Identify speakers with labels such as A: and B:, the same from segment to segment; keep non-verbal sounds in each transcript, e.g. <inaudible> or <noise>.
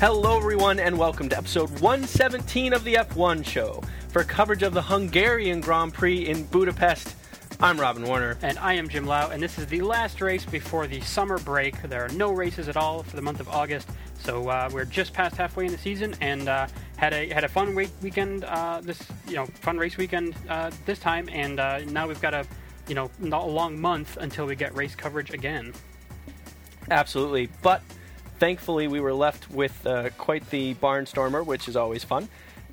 A: Hello, everyone, and welcome to episode 117 of the F1 show. For coverage of the Hungarian Grand Prix in Budapest, I'm Robin Warner.
B: And I am Jim Lau, and this is the last race before the summer break. There are no races at all for the month of August, so uh, we're just past halfway in the season, and uh, had a had a fun week weekend uh, this you know fun race weekend uh, this time, and uh, now we've got a you know a long month until we get race coverage again.
A: Absolutely, but thankfully we were left with uh, quite the barnstormer, which is always fun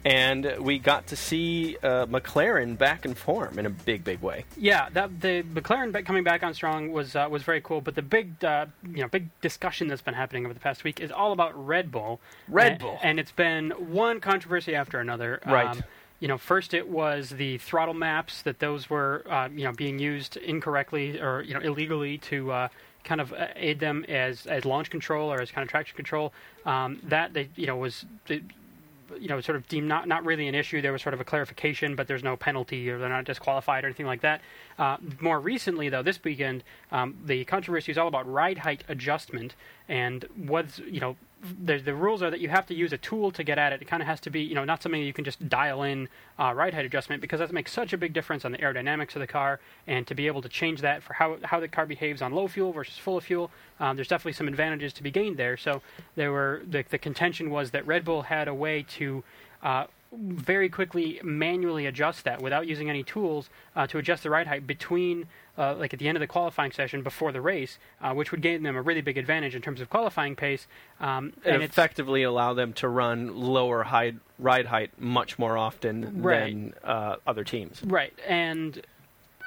A: and we got to see uh, McLaren back in form in a big, big way.
B: Yeah, that the McLaren coming back on strong was uh, was very cool. But the big, uh, you know, big discussion that's been happening over the past week is all about Red Bull.
A: Red
B: and,
A: Bull,
B: and it's been one controversy after another.
A: Right.
B: Um, you know, first it was the throttle maps that those were, uh, you know, being used incorrectly or you know illegally to uh, kind of uh, aid them as as launch control or as kind of traction control. Um, that they, you know, was you know, sort of deemed not, not really an issue. There was sort of a clarification, but there's no penalty or they're not disqualified or anything like that. Uh, more recently, though, this weekend, um, the controversy is all about ride height adjustment and what's, you know, the, the rules are that you have to use a tool to get at it. It kind of has to be, you know, not something you can just dial in uh, ride height adjustment because that makes such a big difference on the aerodynamics of the car. And to be able to change that for how how the car behaves on low fuel versus full of fuel, um, there's definitely some advantages to be gained there. So there were the, the contention was that Red Bull had a way to uh, very quickly manually adjust that without using any tools uh, to adjust the ride height between uh, like at the end of the qualifying session before the race, uh, which would gain them a really big advantage in terms of qualifying pace.
A: Um, and, effectively allow them to run lower high, ride height much more often right. than uh, other teams.
B: Right, and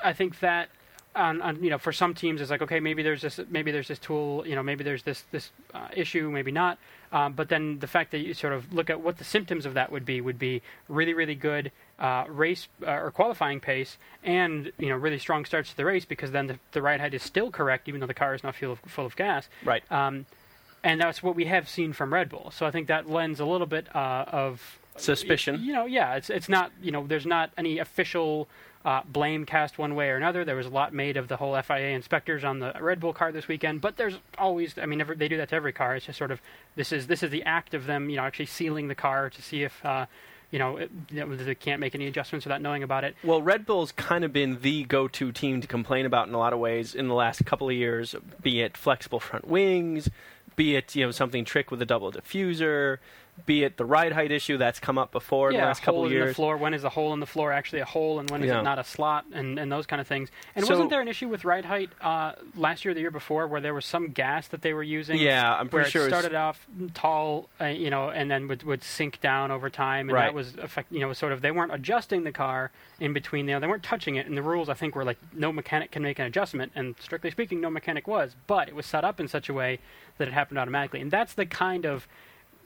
B: I think that on, on, you know for some teams it's like okay maybe there's this maybe there's this tool you know maybe there's this this uh, issue maybe not um, but then the fact that you sort of look at what the symptoms of that would be would be really really good uh, race uh, or qualifying pace and you know really strong starts to the race because then the, the ride height is still correct even though the car is not full of, full of gas
A: right
B: um, and that's what we have seen from Red Bull so I think that lends a little bit uh, of
A: suspicion
B: you know yeah it's it's not you know there's not any official uh, blame cast one way or another. There was a lot made of the whole FIA inspectors on the Red Bull car this weekend, but there's always, I mean, every, they do that to every car. It's just sort of this is this is the act of them, you know, actually sealing the car to see if. Uh, you know, it, they can't make any adjustments without knowing about it.
A: Well, Red Bull's kind of been the go-to team to complain about in a lot of ways in the last couple of years, be it flexible front wings, be it you know something trick with a double diffuser, be it the ride height issue that's come up before
B: yeah,
A: in the last couple
B: of
A: years.
B: In the floor. When is a hole in the floor actually a hole, and when is yeah. it not a slot, and, and those kind of things. And so, wasn't there an issue with ride height uh, last year, or the year before, where there was some gas that they were using?
A: Yeah, I'm pretty
B: sure
A: it
B: started off tall, uh, you know, and then would, would sink down over time, and
A: right.
B: that was effect, you know, sort of they weren't adjusting the car in between there, they weren't touching it, and the rules I think were like no mechanic can make an adjustment, and strictly speaking, no mechanic was, but it was set up in such a way that it happened automatically, and that's the kind of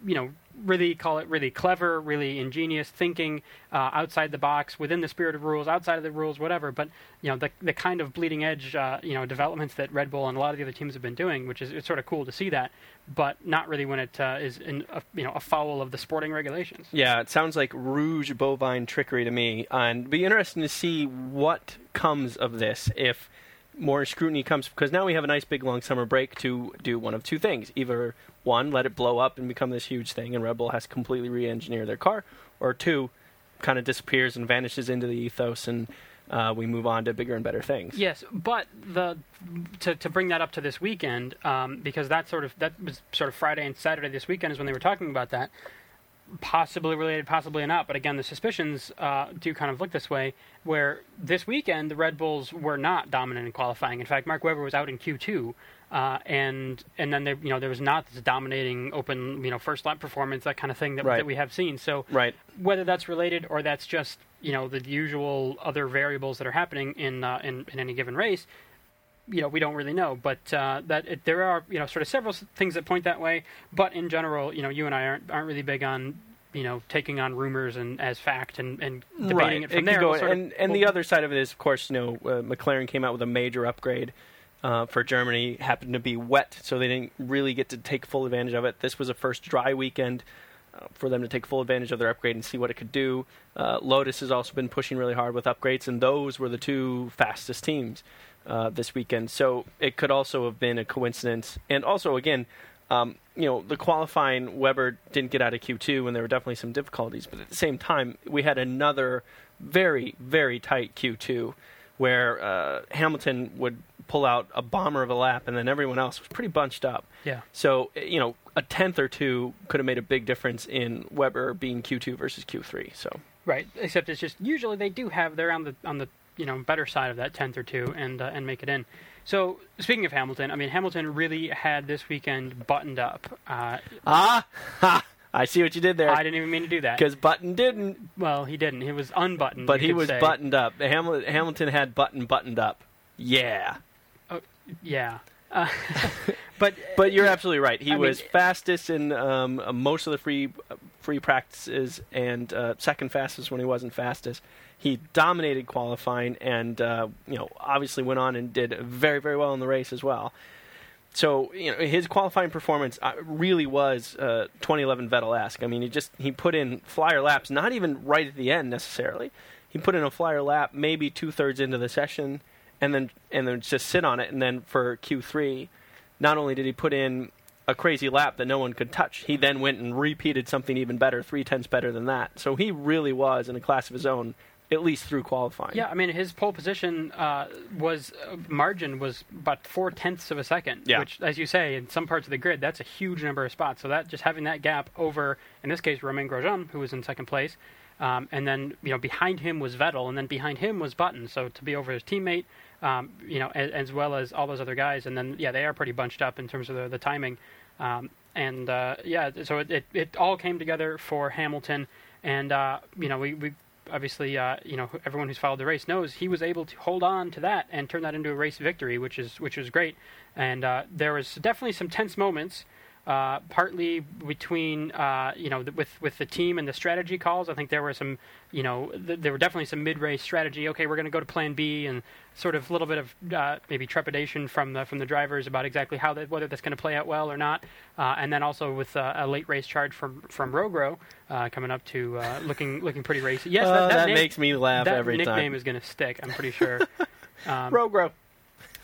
B: you know, really call it really clever, really ingenious thinking uh, outside the box, within the spirit of rules, outside of the rules, whatever. But you know, the the kind of bleeding edge, uh, you know, developments that Red Bull and a lot of the other teams have been doing, which is it's sort of cool to see that, but not really when it uh, is in a, you know a foul of the sporting regulations.
A: Yeah, it sounds like rouge bovine trickery to me, and be interesting to see what comes of this if more scrutiny comes because now we have a nice big long summer break to do one of two things: either one, let it blow up and become this huge thing, and Red Bull has to completely re-engineer their car, or two, kind of disappears and vanishes into the ethos, and uh, we move on to bigger and better things.
B: Yes, but the to to bring that up to this weekend, um, because that sort of that was sort of Friday and Saturday this weekend is when they were talking about that possibly related, possibly not. But again, the suspicions uh, do kind of look this way. Where this weekend the Red Bulls were not dominant in qualifying. In fact, Mark Webber was out in Q2, uh, and and then there you know there was not this dominating open you know first lap performance that kind of thing that,
A: right.
B: that we have seen. So
A: right.
B: whether that's related or that's just you know the usual other variables that are happening in uh, in, in any given race, you know, we don't really know, but uh, that it, there are you know sort of several things that point that way. But in general, you know, you and I aren't aren't really big on you know taking on rumors and as fact and, and debating
A: right.
B: it from
A: it
B: there.
A: Go, and of, and well, the other side of it is, of course, you know, uh, McLaren came out with a major upgrade. Uh, for Germany happened to be wet, so they didn't really get to take full advantage of it. This was a first dry weekend uh, for them to take full advantage of their upgrade and see what it could do. Uh, Lotus has also been pushing really hard with upgrades, and those were the two fastest teams uh, this weekend. So it could also have been a coincidence. And also, again, Um, you know, the qualifying Webber didn't get out of Q2, and there were definitely some difficulties. But at the same time, we had another very, very tight Q2 where uh, Hamilton would pull out a bomber of a lap, and then everyone else was pretty bunched up.
B: Yeah.
A: So, you know, a tenth or two could have made a big difference in Webber being Q2 versus Q3. So,
B: Right. Except it's just usually they do have they're on the on the you know better side of that tenth or two and uh, and make it in. So speaking of Hamilton, I mean Hamilton really had this weekend buttoned up. Uh,
A: ah, ha, I see what you did there.
B: I didn't even mean to do that.
A: Because Button didn't,
B: Well, he didn't. He was unbuttoned.
A: but he was
B: say.
A: buttoned up. Hamilton, Hamilton had Button buttoned up. Yeah.
B: Yeah. Uh, <laughs> but <laughs>
A: But you're absolutely right. He
B: I mean-
A: was fastest in um, uh, most of the free free practices, and uh, second fastest when he wasn't fastest. He dominated qualifying, and uh, you know obviously went on and did very very well in the race as well. So you know his qualifying performance uh, really was uh, 2011 Vettel-esque. I mean, he just he put in flyer laps, not even right at the end necessarily. He put in a flyer lap maybe two thirds into the session, and then and then just sit on it. And then for Q3, not only did he put in a crazy lap that no one could touch, he then went and repeated something even better, three tenths better than that. So he really was in a class of his own, at least through qualifying.
B: yeah, I mean his pole position uh, was uh, margin was about four tenths of a second.
A: Yeah.
B: Which, as you say, in some parts of the grid, that's a huge number of spots. So that just having that gap over, in this case, Romain Grosjean, who was in second place. Um, and then you know behind him was Vettel, and then behind him was Button. So to be over his teammate, um, you know, as, as well as all those other guys, and then yeah, they are pretty bunched up in terms of the, the timing. Um, and uh, yeah, so it, it it all came together for Hamilton, and uh, you know we we obviously uh, you know everyone who's followed the race knows he was able to hold on to that and turn that into a race victory, which is which was great. And uh, there was definitely some tense moments uh, partly between uh, you know th- with with the team and the strategy calls. I think there were some you know th- there were definitely some mid race strategy. Okay, we're going to go to Plan B, and sort of a little bit of uh, maybe trepidation from the from the drivers about exactly how that whether that's going to play out well or not. Uh, and then also with uh, a late race charge from from Rogro uh, coming up to uh, looking looking pretty racy. Yes,
A: Uh,
B: that, that,
A: that
B: name-
A: makes me laugh
B: that
A: every
B: nickname
A: time.
B: is going to stick. I'm pretty sure. <laughs> Um,
A: Rogro.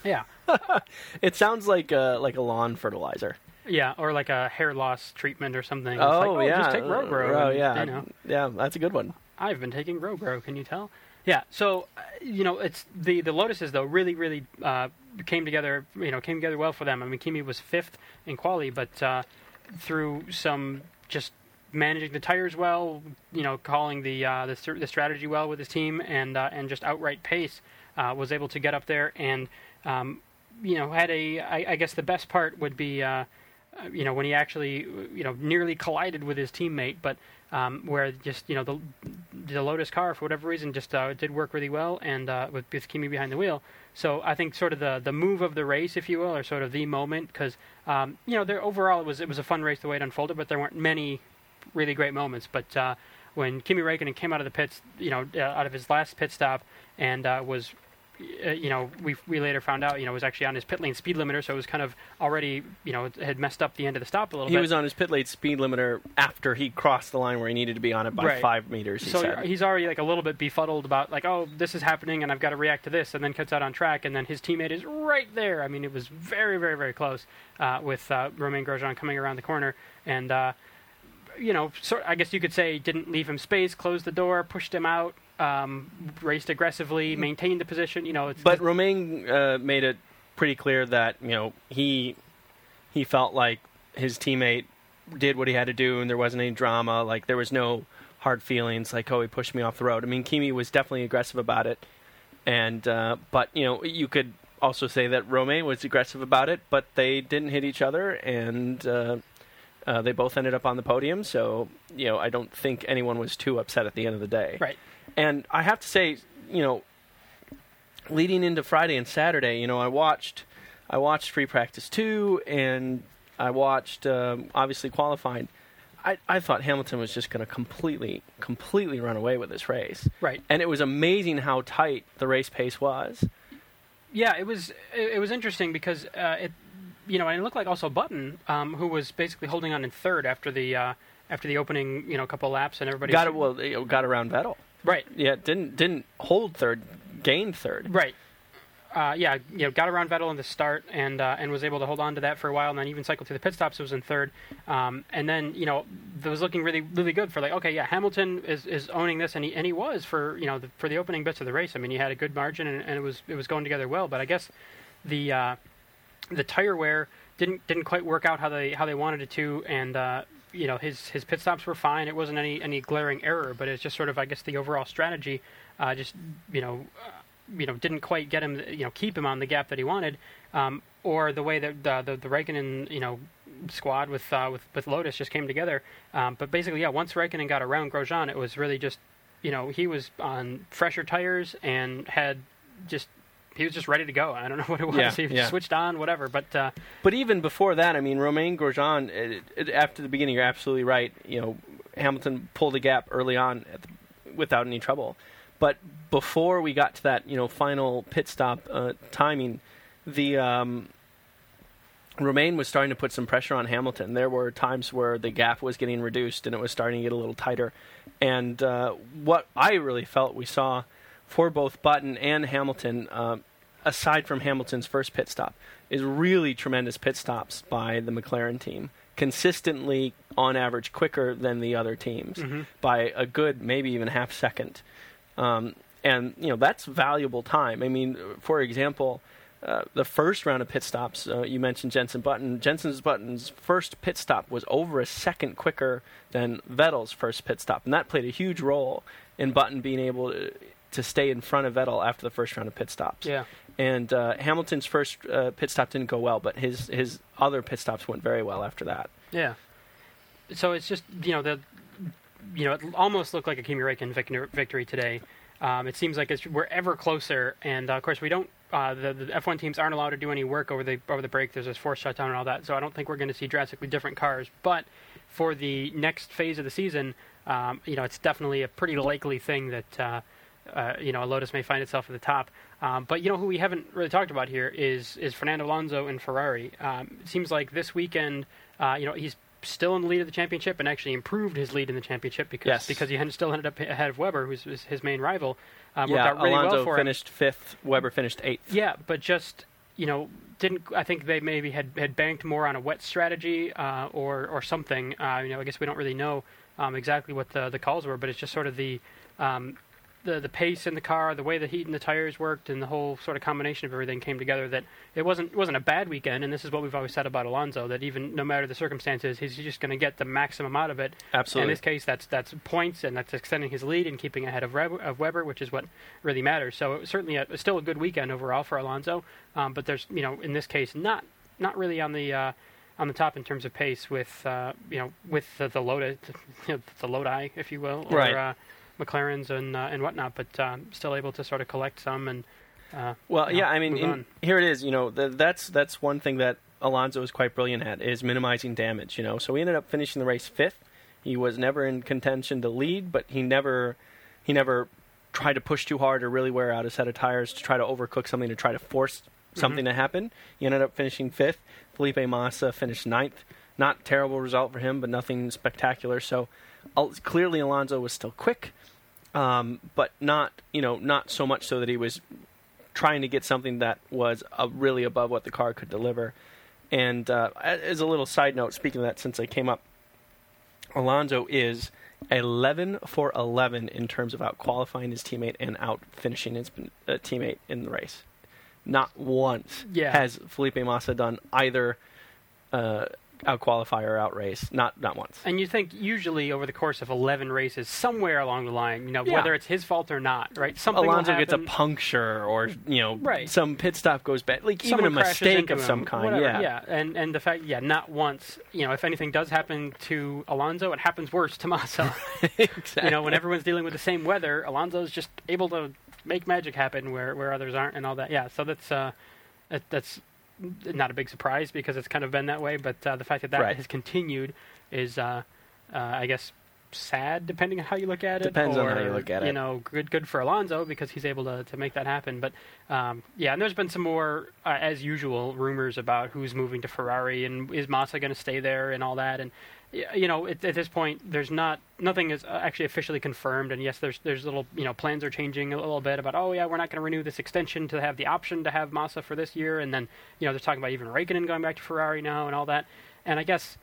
B: yeah. <laughs>
A: It sounds like a, like a lawn fertilizer.
B: Yeah, or like a hair loss treatment or something. It's
A: oh,
B: like, oh
A: yeah.
B: just take Rogro.
A: Oh
B: and,
A: yeah.
B: You know.
A: Yeah, that's a good one.
B: I've been taking Rogro. Can you tell? Yeah. So, uh, you know, it's the the Lotuses though really really uh, came together. You know, came together well for them. I mean, Kimi was fifth in quali, but uh, through some just managing the tires well, you know, calling the uh, the, the strategy well with his team, and uh, and just outright pace, uh, was able to get up there and. Um, you know, had a. I, I guess the best part would be, uh, uh, you know, when he actually, you know, nearly collided with his teammate, but um, where just you know the the Lotus car for whatever reason just uh, did work really well, and uh, with, with Kimi behind the wheel. So I think sort of the the move of the race, if you will, or sort of the moment, because um, you know, there overall it was it was a fun race the way it unfolded, but there weren't many really great moments. But uh, when Kimi Räikkönen came out of the pits, you know, uh, out of his last pit stop, and was you know, we we later found out, you know, was actually on his pit lane speed limiter, so it was kind of already, you know, had messed up the end of the stop a little
A: He
B: bit.
A: He was on his pit lane speed limiter after he crossed the line where he needed to be on it by
B: Right.
A: five meters. He
B: so
A: said.
B: he's already like a little bit befuddled about like, oh, this is happening, and I've got to react to this, and then cuts out on track, and then his teammate is right there. I mean, it was very, very, very close uh, with uh, Romain Grosjean coming around the corner, and uh, you know, sort I guess you could say didn't leave him space, closed the door, pushed him out, um, raced aggressively, maintained the position. You know, it's
A: But Romain uh, made it pretty clear that you know he he felt like his teammate did what he had to do, and there wasn't any drama. Like there was no hard feelings, like oh he pushed me off the road. I mean, Kimi was definitely aggressive about it, and uh, but you know you could also say that Romain was aggressive about it, but they didn't hit each other, and uh, uh, they both ended up on the podium. So you know I don't think anyone was too upset at the end of the day.
B: right.
A: And I have to say, you know, leading into Friday and Saturday, you know, I watched, I watched free practice two, and I watched um, obviously qualifying. I, I thought Hamilton was just going to completely, completely run away with this race,
B: Right.
A: and it was amazing how tight the race pace was.
B: Yeah, it was it, it was interesting because uh, it you know and it looked like also Button um, who was basically holding on in third after the uh, after the opening you know couple laps and everybody
A: Got it. Well, got around Vettel.
B: Right
A: Yeah, didn't didn't hold third, gained third.
B: right uh, yeah, you know, got around Vettel in the start and uh, and was able to hold on to that for a while, and then even cycled through the pit stops. It was in third, um, and then you know, was looking really really good for like, okay, yeah, Hamilton is, is owning this, and he and he was for you know the, for the opening bits of the race. I mean, he had a good margin, and, and it was it was going together well. But I guess the uh, the tire wear didn't didn't quite work out how they how they wanted it to, and uh, you know his his pit stops were fine. It wasn't any any glaring error, but it's just sort of I guess the overall strategy uh, just you know you know didn't quite get him you know keep him on the gap that he wanted, um, or the way that the the, the Raikkonen you know squad with uh, with with Lotus just came together. Um, but basically, yeah, once Raikkonen got around Grosjean, it was really just you know he was on fresher tires and had just he was just ready to go. I don't know <laughs> what it was.
A: Yeah,
B: he
A: yeah.
B: switched on, whatever. But uh,
A: But even before that, I mean, Romain Grosjean, it, it, after the beginning, you're absolutely right. You know, Hamilton pulled a gap early on at the, without any trouble. But before we got to that, you know, final pit stop uh, timing, the um, Romain was starting to put some pressure on Hamilton. There were times where the gap was getting reduced and it was starting to get a little tighter. And uh, what I really felt we saw for both Button and Hamilton, um, aside from Hamilton's first pit stop, is really tremendous pit stops by the McLaren team. Consistently, on average, quicker than the other teams
B: Mhm.
A: by a good, maybe even half second. Um, and you know that's valuable time. I mean, for example, uh, the first round of pit stops, uh, you mentioned Jenson Button. Jenson's Button's first pit stop was over a second quicker than Vettel's first pit stop, and that played a huge role in Button being able to, to stay in front of Vettel after the first round of pit stops.
B: yeah,
A: And uh, Hamilton's first uh, pit stop didn't go well, but his his other pit stops went very well after that.
B: yeah. So it's just you know the you know it almost looked like a Kimi Räikkönen vic- victory today. Um, it seems like it's, we're ever closer, and uh, of course we don't. Uh, the, the F1 teams aren't allowed to do any work over the over the break. There's this forced shutdown and all that, so I don't think we're going to see drastically different cars. But for the next phase of the season, um, you know, it's definitely a pretty likely thing that uh, you know a Lotus may find itself at the top. Um, but you know who we haven't really talked about here is is Fernando Alonso and Ferrari. Um, it seems like this weekend, uh, you know, he's still in the lead of the championship and actually improved his lead in the championship because
A: Yes.
B: because he still ended up ahead of Webber, who's, who's his main rival. Um,
A: yeah,
B: worked out really
A: Alonso
B: well for him.
A: finished fifth. Webber finished eighth.
B: Yeah, but just you know, didn't I think they maybe had, had banked more on a wet strategy uh, or or something. Uh, you know, I guess we don't really know um, exactly what the the calls were, but it's just sort of the um, the the pace in the car, the way the heat and the tires worked, and the whole sort of combination of everything came together. That it wasn't it wasn't a bad weekend, and this is what we've always said about Alonso. That even no matter the circumstances, he's just going to get the maximum out of it.
A: Absolutely.
B: In this case, that's that's points, and that's extending his lead and keeping ahead of, Reb- of Webber, which is what really matters. So it was certainly a, still a good weekend overall for Alonso. Um, but there's you know in this case not not really on the uh, on the top in terms of pace with uh, you know with the, the you know, <laughs> the Lodi, if you will, or
A: Right.
B: uh, McLarens and uh, and whatnot. But um, still able to sort of collect some and. Uh,
A: Well,
B: you know,
A: yeah, I mean, in, here it is. You know, th that's that's one thing that Alonso is quite brilliant at is minimizing damage. You know, so he ended up finishing the race fifth. He was never in contention to lead, but he never he never tried to push too hard or really wear out a set of tires to try to overcook something to try to force something to happen. He ended up finishing fifth. Felipe Massa finished ninth. Not terrible result for him, but nothing spectacular. So clearly Alonso was still quick, um, but not you know not so much so that he was trying to get something that was uh, really above what the car could deliver. And uh, as a little side note, speaking of that, since I came up, Alonso is 11 for 11 in terms of out qualifying his teammate and out finishing his uh, teammate in the race. Not once
B: Yeah.
A: has Felipe Massa done either uh, out qualify or out race. Not not once.
B: And you think usually over the course of 11 races, somewhere along the line, you know,
A: Yeah.
B: whether it's his fault or not, right? Something
A: Alonso gets a puncture, or you know,
B: Right.
A: some pit stop goes bad, like even a mistake of
B: him,
A: some kind.
B: whatever,
A: Yeah,
B: yeah, and and the fact, yeah, not once. You know, if anything does happen to Alonso, it happens worse to Massa.
A: exactly. <laughs>
B: you know, when everyone's dealing with the same weather, Alonso's just able to make magic happen where where others aren't, and all that. Yeah, so that's uh, that, that's not a big surprise because it's kind of been that way. But uh, the fact that that
A: Right.
B: has continued is, uh, uh, I guess. Sad, depending on how you look at it.
A: Depends on how you look at it.
B: You know, good, good for Alonso because he's able to, to make that happen. But um, yeah, and there's been some more, uh, as usual, rumors about who's moving to Ferrari and is Massa going to stay there and all that. And you know, at, at this point, there's not nothing is uh, actually officially confirmed. And yes, there's there's little you know plans are changing a little bit about oh yeah, we're not going to renew this extension to have the option to have Massa for this year, and then you know they're talking about even Raikkonen going back to Ferrari now and all that. And I guess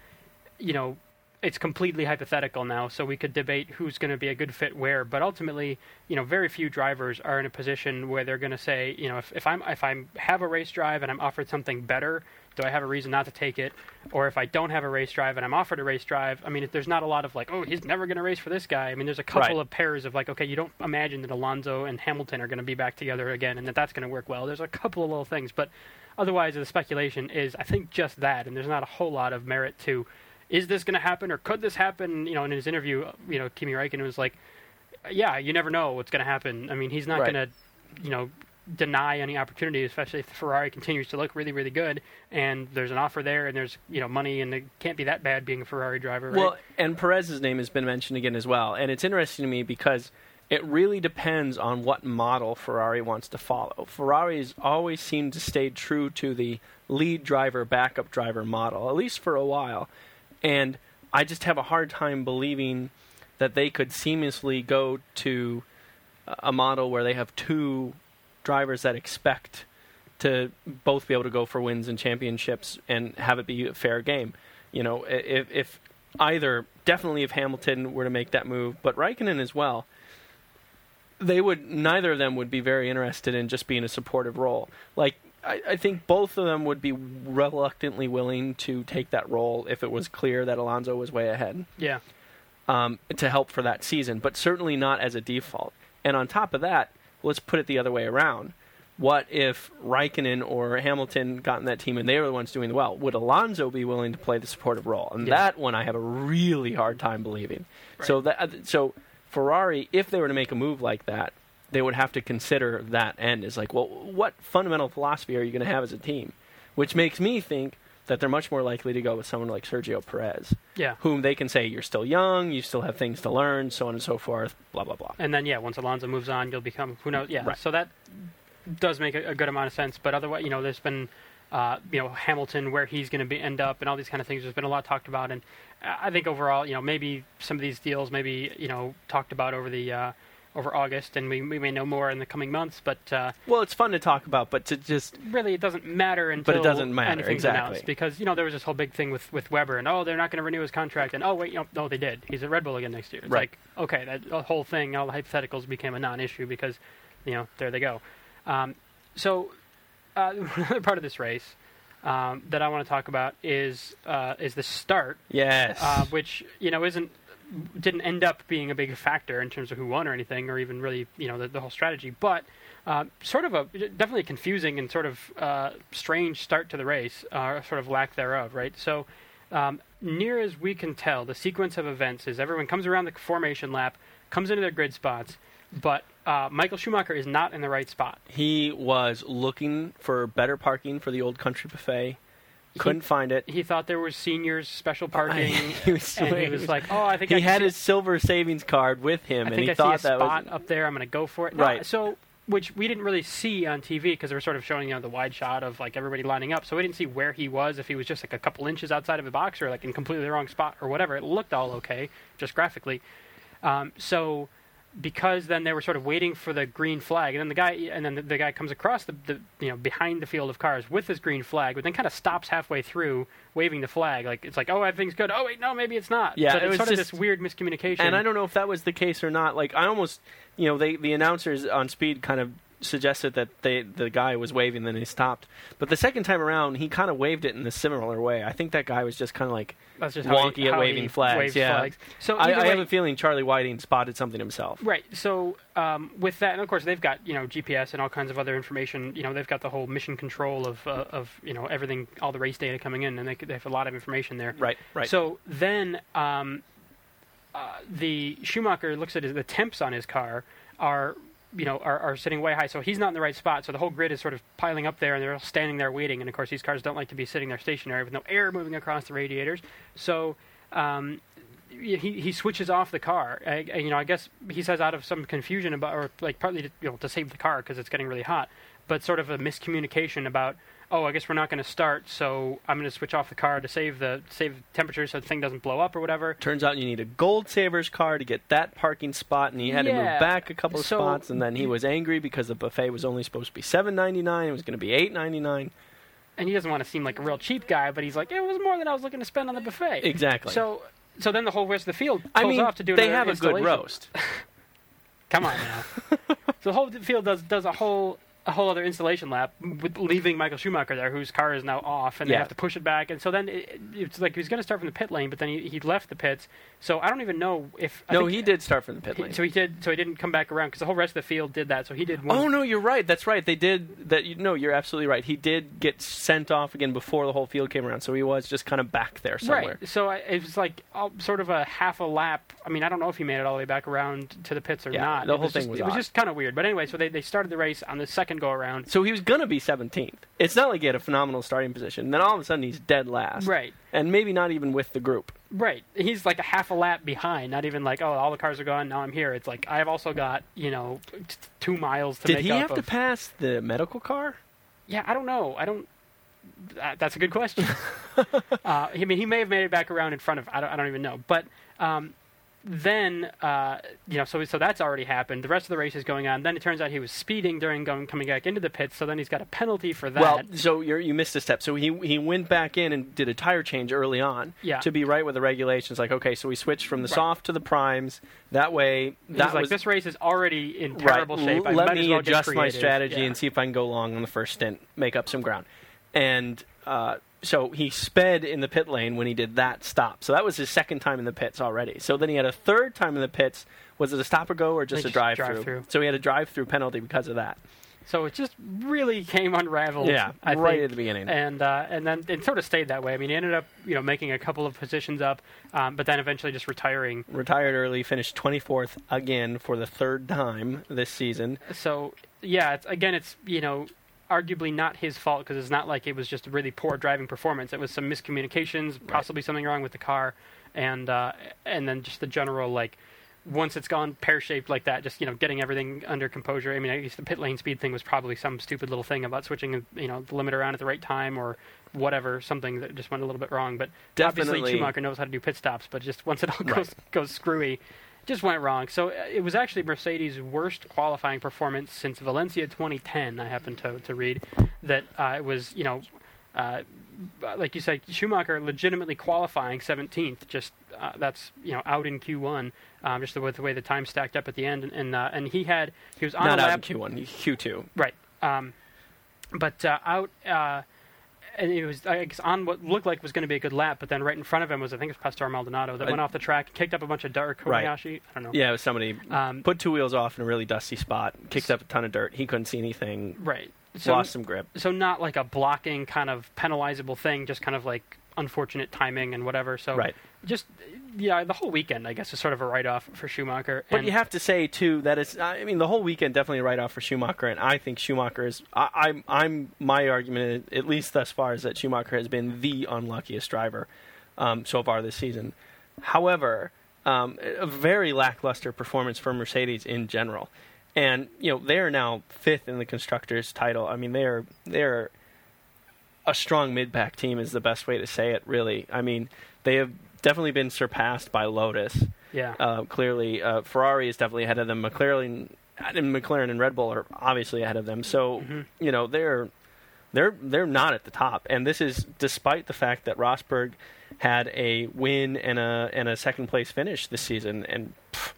B: you know it's completely hypothetical now, so we could debate who's going to be a good fit where. But ultimately, you know, very few drivers are in a position where they're going to say, you know, if, if I'm if I have a race drive and I'm offered something better, do I have a reason not to take it? Or if I don't have a race drive and I'm offered a race drive, I mean, if there's not a lot of like, oh, he's never going to race for this guy. I mean, there's a couple
A: Right.
B: of pairs of like, okay, you don't imagine that Alonso and Hamilton are going to be back together again and that that's going to work well. There's a couple of little things, but otherwise, the speculation is, I think, just that, and there's not a whole lot of merit to is this going to happen or could this happen? You know, in his interview, you know, Kimi Räikkönen was like, yeah, you never know what's going to happen. I mean, he's not
A: Right.
B: going to, you know, deny any opportunity, especially if Ferrari continues to look really, really good and there's an offer there and there's, you know, money and it can't be that bad being a Ferrari driver, right?
A: Well, and Perez's name has been mentioned again as well, and it's interesting to me because it really depends on what model Ferrari wants to follow. Ferrari's always seemed to stay true to the lead driver, backup driver model, at least for a while, and I just have a hard time believing that they could seamlessly go to a model where they have two drivers that expect to both be able to go for wins and championships and have it be a fair game. You know, if, if either definitely if Hamilton were to make that move, but Raikkonen as well, they would neither of them would be very interested in just being a supportive role. Like I, I think both of them would be reluctantly willing to take that role if it was clear that Alonso was way ahead
B: yeah.
A: um, to help for that season, but certainly not as a default. And on top of that, let's put it the other way around. What if Raikkonen or Hamilton got in that team and they were the ones doing well? Would Alonso be willing to play the supportive role? And
B: Yeah.
A: that one I have a really hard time believing. So that uh, so Ferrari, if they were to make a move like that, they would have to consider that end as like, well, what fundamental philosophy are you going to have as a team? Which makes me think that they're much more likely to go with someone like Sergio Perez
B: Yeah.
A: whom they can say you're still young, you still have things to learn, so on and so forth, blah blah blah.
B: And then, yeah, once Alonso moves on, you'll become who knows. Yeah,
A: Right.
B: so that does make a, a good amount of sense. But otherwise, you know, there's been, uh, you know, Hamilton where he's going to be end up, and all these kind of things. There's been a lot talked about, and I I think overall, you know, maybe some of these deals, maybe you know, talked about over the uh, over August, and we, we may know more in the coming months. But uh,
A: Well, it's fun to talk about, but to just
B: really, it doesn't matter until
A: But it doesn't matter, exactly.
B: announced. Because you know, there was this whole big thing with with Webber, and oh, they're not going to renew his contract, and oh, wait, you know, no, they did. He's at Red Bull again next year. It's
A: Right.
B: like okay, that whole thing, all the hypotheticals became a non-issue because you know, there they go. Um, so uh, <laughs> another part of this race um, that I want to talk about is uh, is the start,
A: yes,
B: uh, which you know isn't didn't end up being a big factor in terms of who won or anything, or even really you know the, the whole strategy, but. Uh, sort of a definitely confusing and sort of uh, strange start to the race, uh, sort of lack thereof, right? So, um, near as we can tell, the sequence of events is everyone comes around the formation lap, comes into their grid spots, but uh, Michael Schumacher is not in the right spot.
A: he was looking for better parking for the old country buffet, couldn't find it.
B: He thought there was seniors special parking,
A: he was,
B: and he was like, "Oh, I think
A: he
B: I
A: had his silver savings card with him,
B: I
A: and he
B: I
A: thought that
B: spot
A: was
B: up there. I'm going to go for it. No,
A: Right.
B: So, which we didn't really see on TV because they were sort of showing you know the wide shot of like everybody lining up. So we didn't see where he was if he was just like a couple inches outside of the box or like in completely the wrong spot or whatever. It looked all okay, just graphically. Um, so. Because then they were sort of waiting for the green flag, and then the guy, and then the, the guy comes across the, the, you know, behind the field of cars with his green flag, but then kind of stops halfway through, waving the flag, like it's like, oh, everything's good. Oh wait, no, maybe it's not.
A: Yeah,
B: so
A: it
B: it's
A: was
B: sort of
A: just-
B: this weird miscommunication.
A: And I don't know if that was the case or not. Like I almost, you know, they the announcers on speed kind of suggested that they the guy was waving, then he stopped. But the second time around, he kind of waved it in a similar way. I think that guy was just kind of like
B: That's just how
A: wonky
B: he,
A: at
B: how
A: waving flags. yeah,
B: flags. So
A: I, I
B: way,
A: have a feeling Charlie Whiting spotted something himself.
B: right. So um, with that, and of course they've got you know GPS and all kinds of other information. You know they've got the whole mission control of uh, of you know everything, all the race data coming in, and they, they have a lot of information there.
A: Right, right.
B: So then um, uh, the Schumacher looks at his, the temps on his car are you know are, are sitting way high, so he's not in the right spot. So the whole grid is sort of piling up there, and they're all standing there waiting. And of course, these cars don't like to be sitting there stationary with no air moving across the radiators. So um, he he switches off the car. I, you know, I guess he says out of some confusion about, or like partly to, you know to save the car because it's getting really hot. but sort of a miscommunication about oh, I guess we're not going to start, so I'm going to switch off the car to save the save temperature so the thing doesn't blow up or whatever.
A: Turns out you need a Gold Savers car to get that parking spot, and he had to
B: Yeah.
A: move back a couple of
B: So-
A: spots, and then he was angry because the buffet was only supposed to be seven ninety nine. It was going to be eight ninety nine.
B: And he doesn't want to seem like a real cheap guy, but he's like, it was more than I was looking to spend on the buffet.
A: Exactly.
B: So, so then the whole rest of the field
A: I
B: pulls
A: mean,
B: off to do
A: they
B: another
A: have a good
B: installation.
A: roast. <laughs>
B: Come on now. <laughs> so the whole field does does a whole a whole other installation lap, with leaving Michael Schumacher there, whose car is now off, and they have to push it back. And so then it, it's like he was going to start from the pit lane, but then he, he left the pits. So I don't even know if I
A: no, he did start from the pit
B: he-
A: lane.
B: so he did. So he didn't come back around because the whole rest of the field did that. So he did one.
A: Oh no, you're right. That's right. They did that. You, no, you're absolutely right. He did get sent off again before the whole field came around, so he was just kind of back there somewhere.
B: Right. So I, it was like uh, sort of a half a lap. I mean, I don't know if he made it all the way back around to the pits or
A: Yeah,
B: not.
A: the
B: It
A: whole
B: was
A: thing
B: just,
A: was
B: It was just kind of weird. But anyway, so they, they started the race on the second go around.
A: So he was gonna be 17th. It's not like he had a phenomenal starting position. Then all of a sudden he's dead last,
B: Right.
A: and maybe not even with the group.
B: Right. He's like a half a lap behind. Not even like, oh, all the cars are gone. Now I'm here. It's like I've also got you know t- two miles to
A: Did
B: make
A: he have to pass the medical car?
B: Yeah, I don't know. I don't. That, that's a good question. <laughs> uh, I mean, he may have made it back around in front of. I don't. I don't even know. But um, then, uh, you know, so so that's already happened. The rest of the race is going on. Then it turns out he was speeding during going coming back into the pits. So then he's got a penalty for that.
A: Well, so you're, you missed a step. So he he went back in and did a tire change early on
B: Yeah.
A: to be right with the regulations. Like, okay, so we switched from the
B: Right.
A: soft to the primes. That way,
B: He's
A: that
B: like, this race is already in
A: right.
B: terrible shape. I
A: Let me
B: well
A: adjust my strategy
B: Yeah.
A: and see if I can go long on the first stint, make up some ground. And uh, so he sped in the pit lane when he did that stop. So that was his second time in the pits already. So then he had a third time in the pits. Was it a stop or go or just a
B: just
A: drive
B: drive
A: through?
B: through.
A: So he had a drive through penalty because of that.
B: So it just really came unraveled.
A: Yeah,
B: I
A: right
B: think.
A: at the beginning.
B: and uh, and then it sort of stayed that way. I mean, he ended up you know making a couple of positions up, um, but then eventually just retiring.
A: Retired early, finished 24th again for the third time this season.
B: So yeah, it's, again, it's you know arguably not his fault because it's not like it was just a really poor driving performance. It was some miscommunications, possibly something wrong with the car, and uh, and then just the general like. Once it's gone pear shaped like that, just you know, getting everything under composure. I mean, I guess the pit lane speed thing was probably some stupid little thing about switching, you know, the limit around at the right time or whatever, something that just went a little bit wrong. But
A: Definitely-
B: obviously Schumacher knows how to do pit stops, but just once it all goes goes screwy, just went wrong. So uh, it was actually Mercedes' worst qualifying performance since Valencia 2010. I happened to to read that uh, it was you know. Uh, like you said, Schumacher legitimately qualifying 17th. Just uh, that's you know out in Q1, um, just the, with the way the time stacked up at the end, and and, uh, and he had he was on
A: Not out
B: lap
A: in Q1, Q2.
B: Right. Um, but uh, out, uh, and it was I guess on what looked like was going to be a good lap, but then right in front of him was I think it was Pastor Maldonado that went off the track, kicked up a bunch of dirt.
A: Right.
B: Kobayashi, I don't know.
A: Yeah, it was somebody
B: Um,
A: put two wheels off in a really dusty spot, kicked up a ton of dirt. He couldn't see anything,
B: right. So
A: lost some grip.
B: so not like a blocking kind of penalizable thing, just kind of like unfortunate timing and whatever. So
A: Right.
B: just yeah, the whole weekend I guess is sort of a write off for Schumacher.
A: But you have to say too that it's. I mean, the whole weekend definitely a write off for Schumacher, and I think Schumacher is. I, I'm. I'm. My argument, at least thus far, is that Schumacher has been the unluckiest driver um, so far this season. However, um, a very lackluster performance for Mercedes in general, and you know they are now fifth in the constructors' title. I mean, they are. They are a strong mid-pack team is the best way to say it. Really, I mean, they have definitely been surpassed by Lotus.
B: yeah.
A: Uh, clearly, uh, Ferrari is definitely ahead of them. McLaren, and McLaren and Red Bull are obviously ahead of them. So
B: Mhm.
A: you know they're they're they're not at the top, and this is despite the fact that Rosberg had a win and a and a second place finish this season, and pff,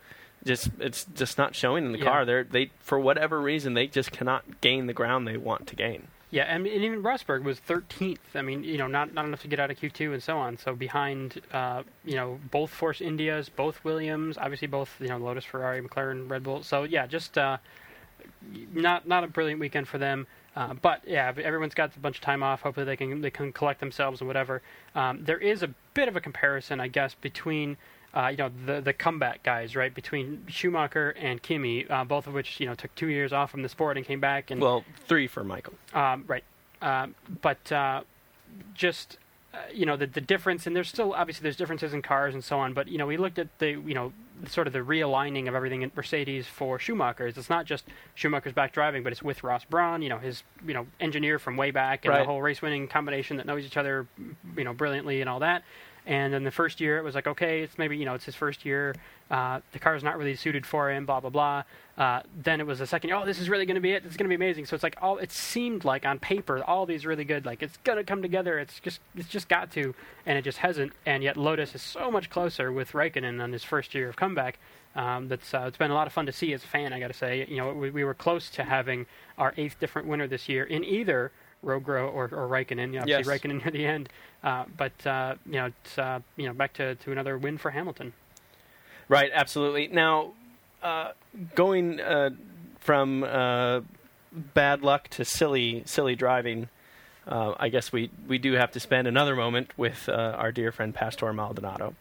A: just it's just not showing in the
B: Yeah.
A: car. They're they for whatever reason they just cannot gain the ground they want to gain.
B: Yeah, and, and even Rosberg was 13th. I mean, you know, not not enough to get out of Q2 and so on. So behind, uh, you know, both Force Indias, both Williams, obviously both you know Lotus, Ferrari, McLaren, Red Bull. So yeah, just uh, not not a brilliant weekend for them. Uh, but yeah, everyone's got a bunch of time off. Hopefully they can they can collect themselves and whatever. Um, there is a bit of a comparison, I guess, between. Uh, you know the the comeback guys, right? Between Schumacher and Kimi, uh, both of which you know took two years off from the sport and came back and
A: Well, three for Michael.
B: um, right. Um, but uh, just uh, you know the the difference, and there's still obviously there's differences in cars and so on. But you know we looked at the you know sort of the realigning of everything at Mercedes for Schumacher. Is It's not just Schumacher's back driving, but it's with Ross Brawn, you know, his you know engineer from way back, and
A: Right.
B: the whole race winning combination that knows each other, you know, brilliantly and all that. And then the first year, it was like, okay, it's maybe you know, it's his first year. Uh, the car's not really suited for him. Blah blah blah. Uh, then it was the second year. Oh, this is really going to be it. It's going to be amazing. So it's like all. It seemed like on paper, all these really good. Like it's going to come together. It's just it's just got to, and it just hasn't. And yet Lotus is so much closer with Raikkonen on his first year of comeback. Um, that's uh, it's been a lot of fun to see as a fan. I got to say, you know, we, we were close to having our eighth different winner this year in either Rogro or, or Raikkonen. Obviously,
A: Yes.
B: Raikkonen near the end. Uh, but uh, you know, it's uh, you know back to, to another win for Hamilton.
A: Right, absolutely. Now, uh, going uh, from uh, bad luck to silly, silly driving, uh, I guess we, we do have to spend another moment with uh, our dear friend Pastor Maldonado.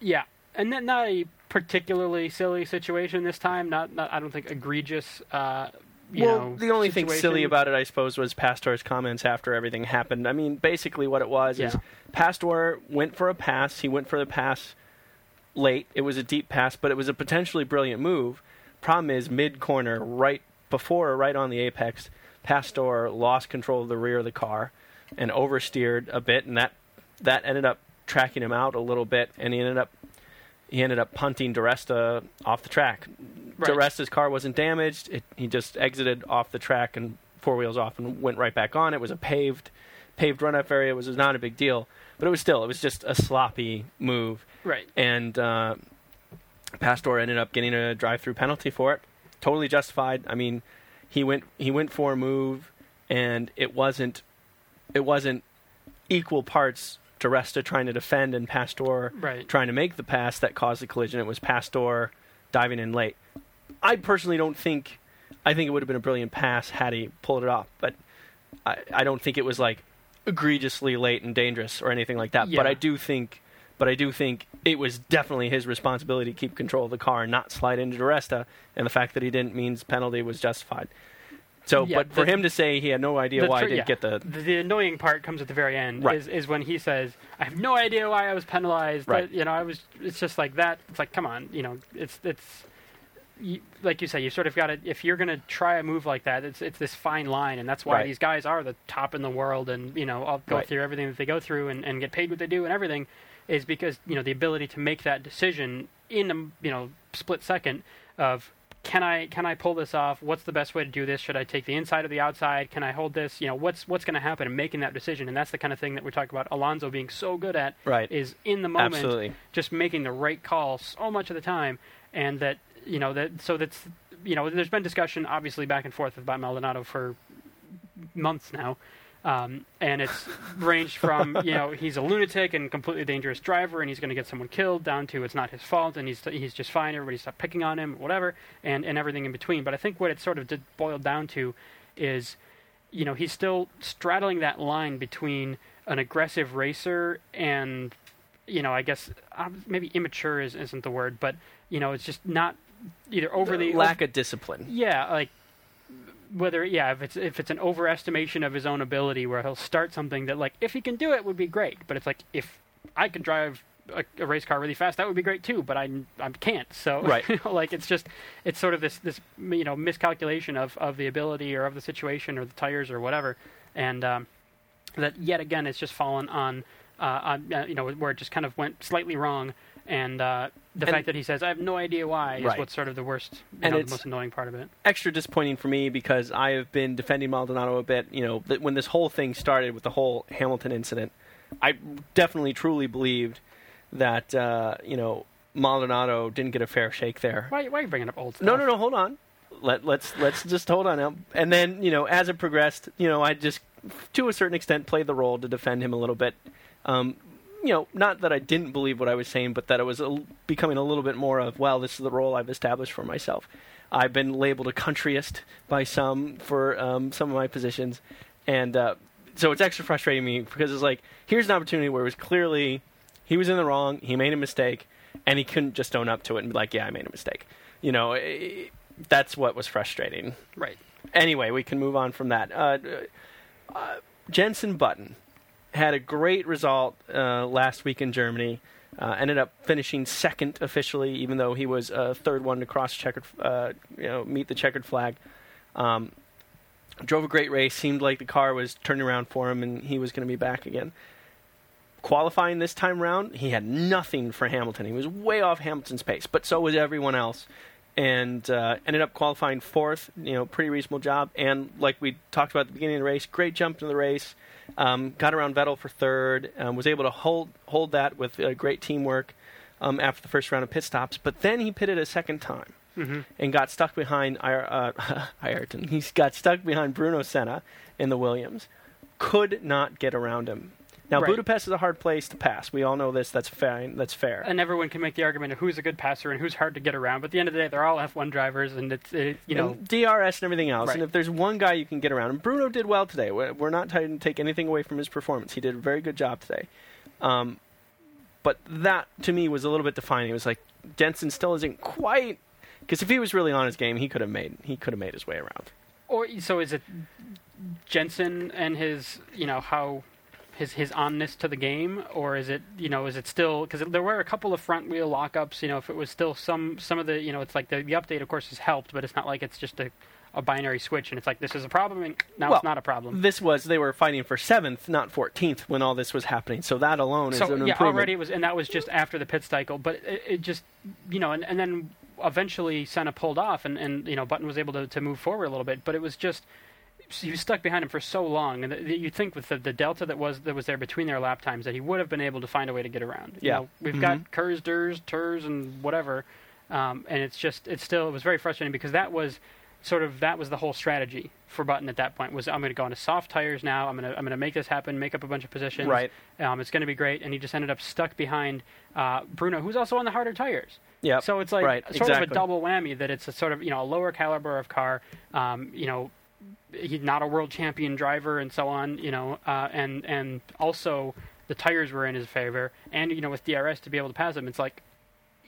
B: Yeah, and not a particularly silly situation this time. Not, not I don't think egregious. You
A: well,
B: know,
A: the only thing silly about it, I suppose, was Pastor's comments after everything happened. I mean, basically, what it was is Pastor went for a pass. He went for the pass late. It was a deep pass, but it was a potentially brilliant move. Problem is, mid corner, right before or right on the apex, Pastor lost control of the rear of the car and oversteered a bit, and that that ended up tracking him out a little bit, and he ended up he ended up punting di Resta off the track.
B: Right.
A: di Resta's car wasn't damaged. It, he just exited off the track and four wheels off and went right back on. It was a paved paved run up area. It was not a big deal, but it was still it was just a sloppy move.
B: right.
A: And uh, Pastor ended up getting a drive through penalty for it. Totally justified. I mean, he went he went for a move, and it wasn't it wasn't equal parts di Resta trying to defend and Pastor
B: Right.
A: trying to make the pass that caused the collision. It was Pastor diving in late. I personally don't think. I think it would have been a brilliant pass had he pulled it off, but I, I don't think it was like egregiously late and dangerous or anything like that. But I do think, but I do think it was definitely his responsibility to keep control of the car and not slide into di Resta. And the fact that he didn't means penalty was justified. So,
B: Yeah,
A: but for
B: the-
A: him to say he had no idea why
B: tr-
A: he didn't
B: yeah.
A: get the
B: the, the annoying part comes at the very end
A: Right.
B: is, is when he says i have no idea why i was penalized
A: Right.
B: But, you know i was it's just like that it's like come on you know it's it's you, like you say you sort of got to if you're going to try a move like that it's it's this fine line and that's why
A: Right.
B: these guys are the top in the world and you know i'll go
A: Right.
B: through everything that they go through and, and get paid what they do and everything is because you know the ability to make that decision in a you know split second of can I can I pull this off? What's the best way to do this? Should I take the inside or the outside? Can I hold this? You know, what's what's going to happen in making that decision? And that's the kind of thing that we talk about Alonso being so good at
A: right.
B: is in the moment
A: Absolutely.
B: just making the right call so much of the time, and that you know that so that's you know there's been discussion obviously back and forth about Maldonado for months now. Um, and it's ranged from you know he's a lunatic and completely dangerous driver and he's going to get someone killed down to it's not his fault and he's he's just fine everybody stop picking on him whatever and and everything in between but I think what it sort of did boil down to is you know he's still straddling that line between an aggressive racer and you know I guess um, maybe immature is, isn't the word but you know it's just not either overly
A: lack of discipline.
B: yeah, like whether yeah, if it's if it's an overestimation of his own ability, where he'll start something that like if he can do it would be great, but it's like if I could drive a, a race car really fast, that would be great too, but I I can't. So
A: Right.
B: you <laughs> know, like it's just it's sort of this this you know miscalculation of of the ability or of the situation or the tires or whatever, and um, that yet again it's just fallen on. Uh, on, uh, you know, where it just kind of went slightly wrong, and uh, the
A: And-
B: fact that he says, "I have no idea why," is
A: Right.
B: what's sort of the worst, you
A: And
B: know, the most annoying part of it.
A: extra disappointing for me because I have been defending Maldonado a bit. You know, when this whole thing started with the whole Hamilton incident, I definitely truly believed that uh, you know Maldonado didn't get a fair shake there.
B: Why, why are you bringing up old stuff?
A: No, no, no. Hold on. Let let's let's just hold on now. And then you know, as it progressed, you know, I just to a certain extent played the role to defend him a little bit. Um, you know, not that I didn't believe what I was saying, but that it was a, becoming a little bit more of, well, this is the role I've established for myself. I've been labeled a countryist by some for um, some of my positions, and uh, so it's extra frustrating me because it's like here's an opportunity where it was clearly he was in the wrong, he made a mistake, and he couldn't just own up to it and be like, yeah, I made a mistake. You know, eh, that's what was frustrating.
B: Right.
A: Anyway, we can move on from that. Uh, uh, Jenson Button had a great result uh, last week in Germany. Uh, ended up finishing second officially, even though he was a third one to cross checkered, uh, you know, meet the checkered flag. Um, drove a great race. Seemed like the car was turning around for him, and he was going to be back again. Qualifying this time round, he had nothing for Hamilton. He was way off Hamilton's pace, but so was everyone else, and uh, ended up qualifying fourth. You know, pretty reasonable job. And like we talked about at the beginning of the race, great jump into the race. Um, got around Vettel for third. Um, was able to hold hold that with uh, great teamwork um, after the first round of pit stops. But then he pitted a second time
B: Mm-hmm.
A: and got stuck behind uh, <laughs> Ayrton. He got stuck behind Bruno Senna in the Williams. Could not get around him. Now
B: Right.
A: Budapest is a hard place to pass. We all know this. That's fine. That's fair.
B: And everyone can make the argument of who's a good passer and who's hard to get around. But at the end of the day, they're all F1 drivers, and it's it, you know
A: And DRS and everything else.
B: Right.
A: And if there's one guy you can get around, and Bruno did well today. We're we're not trying to take anything away from his performance. He did a very good job today. Um, but that to me was a little bit defining. It was like Jenson still isn't quite because if he was really on his game, he could have made he could have made his way around.
B: Or so is it Jenson and his, you know, how his his onness to the game, or is it, you know, is it still because there were a couple of front wheel lockups. You know, if it was still some some of the, you know, it's like the, the update, of course, has helped, but it's not like it's just a, a binary switch and it's like this is a problem and now
A: Well,
B: it's not a problem.
A: This was they were fighting for seventh, not fourteenth, when all this was happening. So that alone is
B: So
A: an
B: yeah,
A: improvement.
B: already it was, and that was just after the pit cycle. But it, it just, you know, and, and then eventually Senna pulled off, and, and you know Button was able to, to move forward a little bit. But it was just he was stuck behind him for so long, and the, you'd think with the, the delta that was that was there between their lap times that he would have been able to find a way to get around. You
A: Yeah.
B: know, we've
A: Mhm.
B: got KERS, Durs, Turs, and whatever, um, and it's just it's still it was very frustrating because that was sort of that was the whole strategy for Button at that point was I'm going to go into soft tires now. I'm going to I'm going to make this happen, make up a bunch of positions.
A: Right.
B: Um, it's going to be great, and he just ended up stuck behind uh, Bruno, who's also on the harder tires.
A: Yeah.
B: So it's like
A: Right,
B: sort of a double whammy that it's a sort of you know a lower caliber of car. Um, you know, he's not a world champion driver and so on. You know, uh, and and also the tires were in his favor, and you know with DRS to be able to pass him, it's like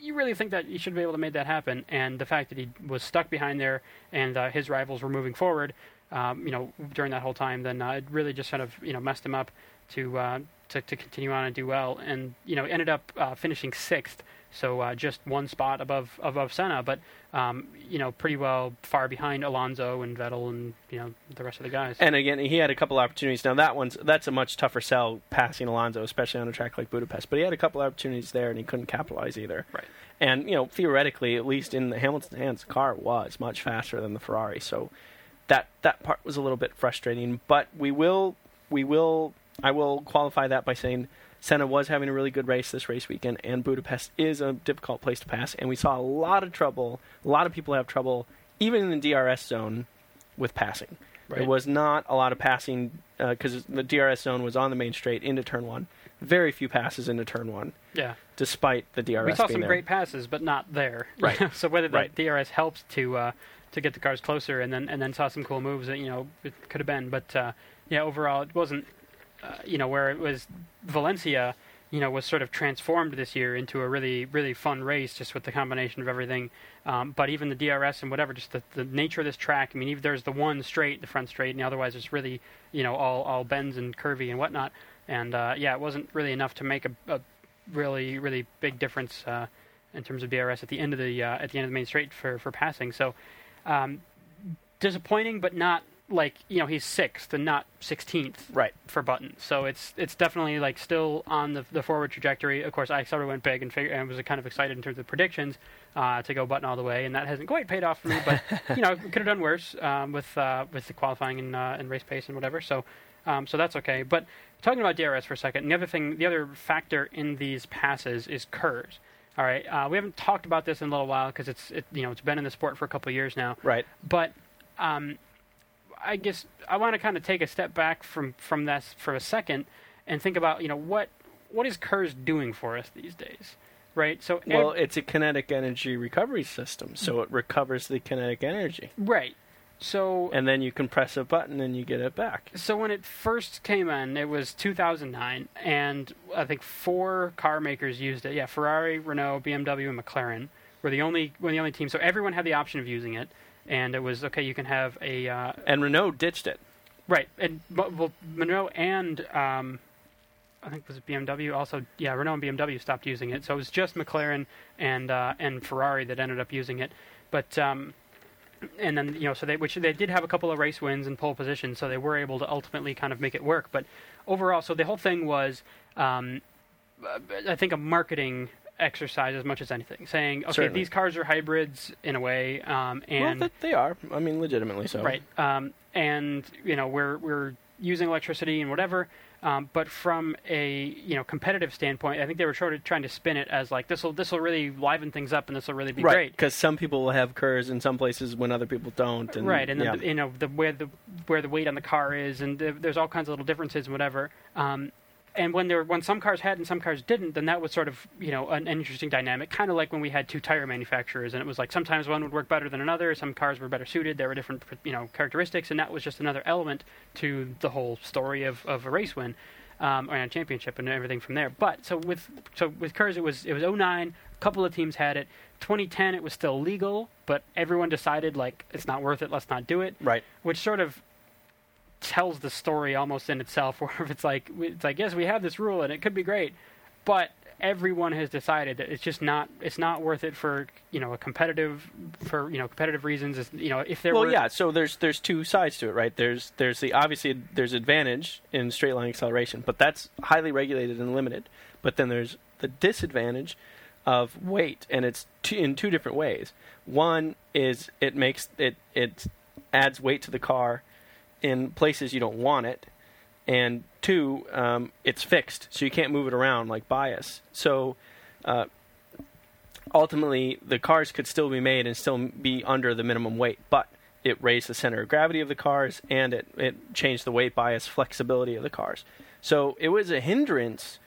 B: you really think that you should be able to make that happen. And the fact that he was stuck behind there and uh, his rivals were moving forward, um, you know, during that whole time, then uh, it really just kind of you know messed him up to uh, to, to continue on and do well. And you know, ended up uh, finishing sixth, so uh, just one spot above above Senna, but um, you know, pretty well far behind Alonso and Vettel and you know the rest of the guys.
A: And again, he had a couple opportunities. Now that one's that's a much tougher sell passing Alonso, especially on a track like Budapest. But he had a couple opportunities there, and he couldn't capitalize either.
B: Right.
A: And you know, theoretically, at least in the Hamilton's hands, the car was much faster than the Ferrari. So that that part was a little bit frustrating. But we will we will I will qualify that by saying Senna was having a really good race this race weekend, and Budapest is a difficult place to pass. And we saw a lot of trouble. A lot of people have trouble, even in the DRS zone, with passing. There was not a lot of passing because the DRS zone was on the main straight into turn one. Very few passes into turn one,
B: yeah.
A: despite the DRS.
B: we saw some
A: there.
B: great passes, but not there. <laughs>
A: Right.
B: so whether the
A: Right.
B: DRS helped to uh, to get the cars closer, and then and then saw some cool moves that you know it could have been, but uh, yeah, overall it wasn't. Uh, you know where it was Valencia. You know was sort of transformed this year into a really really fun race, just with the combination of everything. Um, but even the DRS and whatever, just the, the nature of this track. I mean, even there's the one straight, the front straight, and otherwise it's really you know all all bends and curvy and whatnot. And uh, yeah, it wasn't really enough to make a, a really really big difference uh, in terms of DRS at the end of the uh, at the end of the main straight for for passing. So um, disappointing, but not like you know he's sixth and not sixteenth
A: Right.
B: for Button. So it's it's definitely like still on the the forward trajectory. Of course, I sort of went big and, fig- and was kind of excited in terms of predictions uh, to go Button all the way, and that hasn't quite paid off for me. But <laughs> you know, could have done worse um, with uh, with the qualifying and uh, and race pace and whatever. So. Um, so that's okay. But talking about DRS for a second, the other thing, the other factor in these passes is KERS. All right, uh, we haven't talked about this in a little while because it's it, you know it's been in the sport for a couple of years now.
A: Right.
B: But um, I guess I want to kind of take a step back from from this for a second and think about you know what what is KERS doing for us these days, right? So ev-
A: Well, it's a kinetic energy recovery system, so it recovers the kinetic energy,
B: right. So
A: and then you can press a button and you get it back.
B: so when it first came in, it was 2009, and I think four car makers used it. Yeah, Ferrari, Renault, BMW, and McLaren were the only were the only team. So everyone had the option of using it, and it was okay. You can have a uh,
A: And Renault ditched it.
B: Right, and well, Monroe and um, I think it was BMW. Also, yeah, Renault and BMW stopped using it. So it was just McLaren and uh, and Ferrari that ended up using it. But um, and then you know, so they which they did have a couple of race wins and pole positions, so they were able to ultimately kind of make it work. But overall, so the whole thing was, um, I think, a marketing exercise as much as anything, saying, okay,
A: Certainly.
B: these cars are hybrids in a way, um, and
A: well, they are. I mean, legitimately so.
B: Right. Um, and you know we're we're using electricity and whatever. Um, but from a you know competitive standpoint, I think they were sort of trying to spin it as like this will this will really liven things up and this will really be
A: Right,
B: great.
A: because some people will have KERS in some places when other people don't. And,
B: right, and then
A: yeah.
B: the, you know the where the where the weight on the car is, and the, there's all kinds of little differences and whatever. Um, and when there when some cars had and some cars didn't, then that was sort of you know an, an interesting dynamic, kind of like when we had two tire manufacturers, and it was like sometimes one would work better than another. Some cars were better suited. There were different you know characteristics, and that was just another element to the whole story of, of a race win. Um, or a championship and everything from there. But so with so with KERS, it was it was 09. A couple of teams had it. 2010, it was still legal, but everyone decided like it's not worth it. Let's not do it
A: right.
B: which sort of tells the story almost in itself. <laughs> Where it's like it's like yes, we have this rule and it could be great, but everyone has decided that it's just not it's not worth it for you know a competitive for you know competitive reasons. It's, you know if there
A: Well,
B: were
A: yeah. So there's there's two sides to it, right? There's there's the obviously there's advantage in straight line acceleration, but that's highly regulated and limited. But then there's the disadvantage of weight, and it's two, in two different ways. One is it makes it it adds weight to the car in places you don't want it, and two, um, it's fixed, so you can't move it around like bias. So. Uh, ultimately the cars could still be made and still be under the minimum weight, but it raised the center of gravity of the cars and it, it changed the weight bias flexibility of the cars. So it was a hindrance,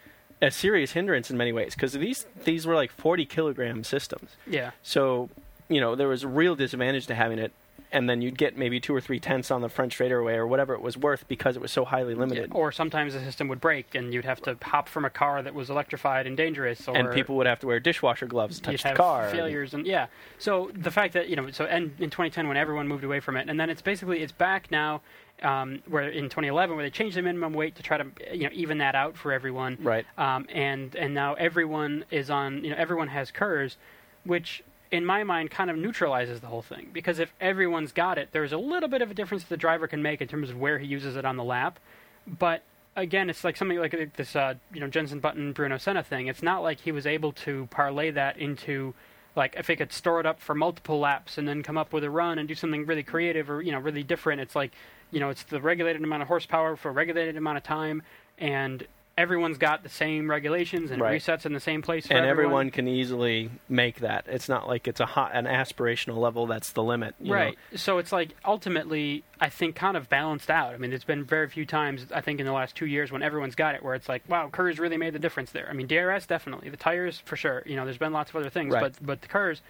A: a serious hindrance in many ways, because these these were like 40 kilogram systems.
B: yeah
A: So, you know, there was a real disadvantage to having it, and then you'd get maybe two or three tenths on the French straightaway or whatever it was worth because it was so highly limited.
B: or sometimes the system would break and you'd have to hop from a car that was electrified and dangerous
A: and people would have to wear dishwasher gloves to touch the car.
B: failures and yeah. So the fact that you know, so and in 2010 when everyone moved away from it, and then it's basically it's back now. Um, where in 2011, where they changed the minimum weight to try to you know even that out for everyone,
A: Right.
B: Um, and and now everyone is on you know everyone has KERS, which in my mind kind of neutralizes the whole thing because if everyone's got it, there's a little bit of a difference the driver can make in terms of where he uses it on the lap, but again, it's like something like this, uh, you know, Jenson Button Bruno Senna thing. It's not like he was able to parlay that into, like, if he could store it up for multiple laps and then come up with a run and do something really creative or you know really different. It's like, you know, it's the regulated amount of horsepower for a regulated amount of time, and everyone's got the same regulations and
A: Right.
B: resets in the same place. For
A: and
B: everyone.
A: everyone can easily make that. It's not like it's a hot, an aspirational level that's the limit. you know.
B: Right. So it's like ultimately, I think, kind of balanced out. I mean, there's been very few times, I think, in the last two years when everyone's got it where it's like, wow, KERS really made the difference there. I mean, DRS definitely, the tires for sure. You know, there's been lots of other things,
A: Right.
B: but but the KERS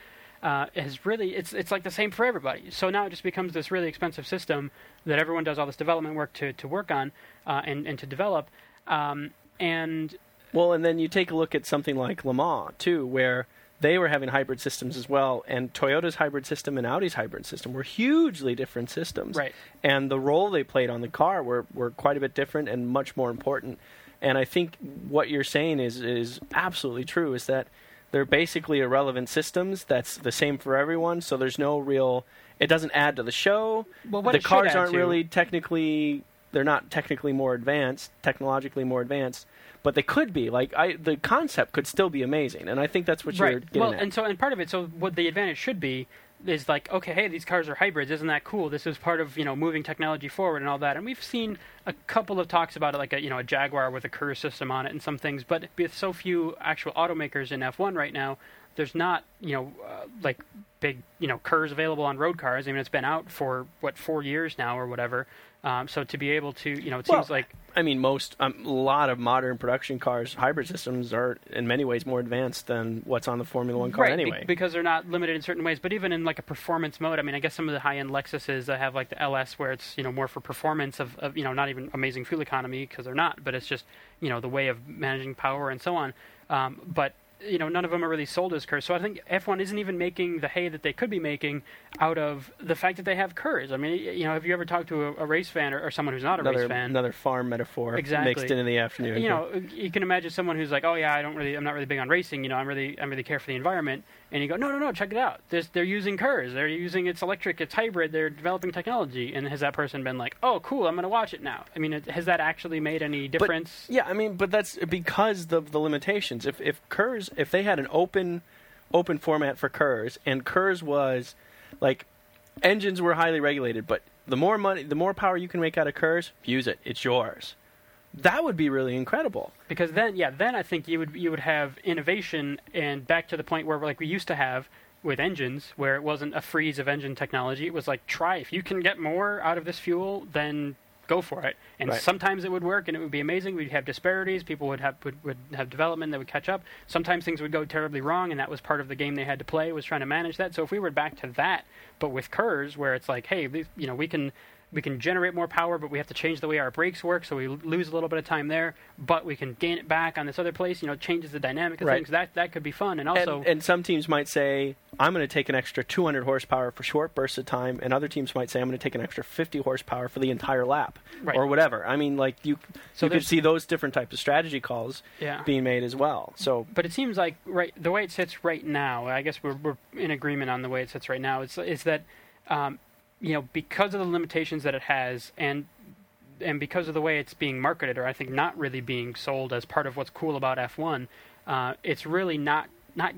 B: uh, has really, it's it's like the same for everybody. So now it just becomes this really expensive system that everyone does all this development work to to work on uh, and and to develop. Um, and
A: Well, and then you take a look at something like Le Mans too, where they were having hybrid systems as well, and Toyota's hybrid system and Audi's hybrid system were hugely different systems.
B: Right.
A: And the role they played on the car were, were quite a bit different and much more important. And I think what you're saying is is absolutely true. Is that they're basically irrelevant systems that's the same for everyone. So there's no real. It doesn't add to the show.
B: Well, what
A: the cars aren't
B: to-
A: really technically. They're not technically more advanced, technologically more advanced, but they could be. Like I, the concept could still be amazing, and I think that's what you're
B: right.
A: getting
B: Well,
A: at.
B: and so and part of it. So what the advantage should be is like, okay, hey, these cars are hybrids. Isn't that cool? This is part of you know moving technology forward and all that. And we've seen a couple of talks about it, like a you know a Jaguar with a KERS system on it and some things. But with so few actual automakers in F1 right now, there's not you know uh, like big you know KERS available on road cars. I mean, it's been out for what four years now or whatever. Um, so to be able to you know, it
A: Well,
B: seems like
A: I mean, most um, a lot of modern production cars, hybrid systems are in many ways more advanced than what's on the Formula One car
B: right, be-
A: anyway.
B: because they're not limited in certain ways. But even in like a performance mode, I mean, I guess some of the high-end Lexuses that have like the LS, where it's you know more for performance of, of you know not even amazing fuel economy because they're not, but it's just you know the way of managing power and so on. Um, but you know, none of them are really sold as KERS. So I think F1 isn't even making the hay that they could be making out of the fact that they have KERS. I mean, you know, have you ever talked to a, a race fan or, or, someone who's not a
A: another,
B: race fan?
A: Another farm metaphor
B: exactly.
A: mixed in in the afternoon.
B: You know, you can imagine someone who's like, "Oh yeah, I don't really, I'm not really big on racing. You know, I'm really, I'm really care for the environment." And you go, "No, no, no, check it out. There's, they're using KERS. They're using it's electric, it's hybrid. They're developing technology." And has that person been like, "Oh, cool, I'm going to watch it now"? I mean, it, has that actually made any difference?
A: But, yeah, I mean, but that's because of the limitations. If if KERS, if they had an open, open format for KERS, and KERS was like engines were highly regulated, but the more money, the more power you can make out of KERS, use it. It's yours. That would be really incredible.
B: Because then, yeah, then I think you would you would have innovation, and back to the point where like we used to have with engines, where it wasn't a freeze of engine technology. It was like try if you can get more out of this fuel, then go for it. And
A: Right.
B: sometimes it would work and it would be amazing. We'd have disparities. People would have would, would have development that would catch up. Sometimes things would go terribly wrong, and that was part of the game they had to play was trying to manage that. So if we were back to that, but with KERS, where it's like, hey, you know, we can we can generate more power, but we have to change the way our brakes work, so we lose a little bit of time there. But we can gain it back on this other place. You know, it changes the dynamic of
A: Right.
B: things. That that could be fun, and also.
A: and, and some teams might say, I'm going to take an extra 200 horsepower for short bursts of time, and other teams might say, I'm going to take an extra 50 horsepower for the entire lap,
B: Right.
A: or whatever. I mean, like you,
B: So
A: you could see those different types of strategy calls
B: yeah.
A: being made as well. So
B: But it seems like right the way it sits right now. I guess we're we're in agreement on the way it sits right now. Is is that um, you know because of the limitations that it has and and because of the way it's being marketed, or I think not really being sold as part of what's cool about F1, uh, it's really not not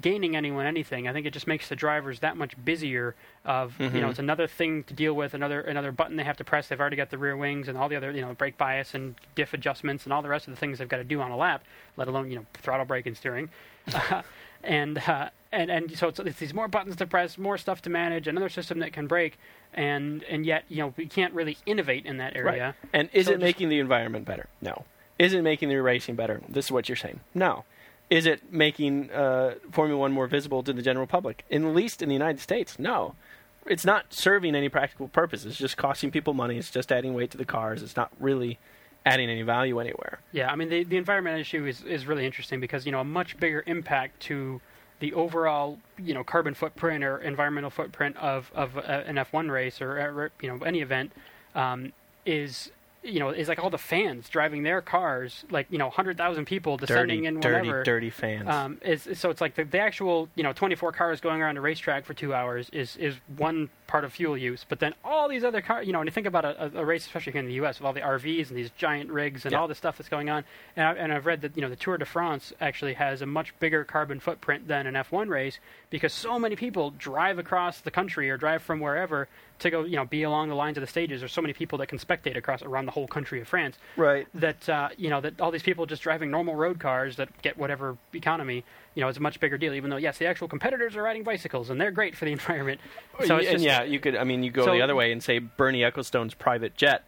B: gaining anyone anything. I think it just makes the drivers that much busier. Of you know,
A: Mhm.
B: it's another thing to deal with, another another button they have to press. They've already got the rear wings and all the other you know brake bias and diff adjustments and all the rest of the things they've got to do on a lap, let alone you know throttle brake and steering. <laughs> and uh, and and so it's, it's these more buttons to press, more stuff to manage, another system that can break, and and yet you know we can't really innovate in that area. Right.
A: And is
B: So
A: it making the environment better? No. Is it making the racing better? This is what you're saying. No. Is it making uh, Formula One more visible to the general public? In at least in the United States, no. It's not serving any practical purpose. It's just costing people money. It's just adding weight to the cars. It's not really adding any value anywhere.
B: Yeah, I mean the the environment issue is is really interesting because you know a much bigger impact to the overall you know carbon footprint or environmental footprint of of uh, an F1 race or uh, you know any event um, is you know is like all the fans driving their cars like you know 100,000 people descending
A: dirty,
B: in
A: dirty, dirty fans.
B: Um, is so it's like the, the actual you know 24 cars going around a racetrack for two hours is is one part of fuel use, but then all these other cars, you know, when you think about a, a, race, especially here in the U.S. with all the RVs and these giant rigs and
A: Yeah.
B: all the stuff that's going on, and, I, and I've read that you know the Tour de France actually has a much bigger carbon footprint than an F1 race because so many people drive across the country or drive from wherever to go you know be along the lines of the stages. There's so many people that can spectate across around the whole country of France
A: right.
B: that uh, you know that all these people just driving normal road cars that get whatever economy you know it's a much bigger deal even though yes the actual competitors are riding bicycles and they're great for the <laughs> environment so
A: and
B: just,
A: yeah, you could. I mean, you go
B: So-
A: the other way and say Bernie Ecclestone's private jet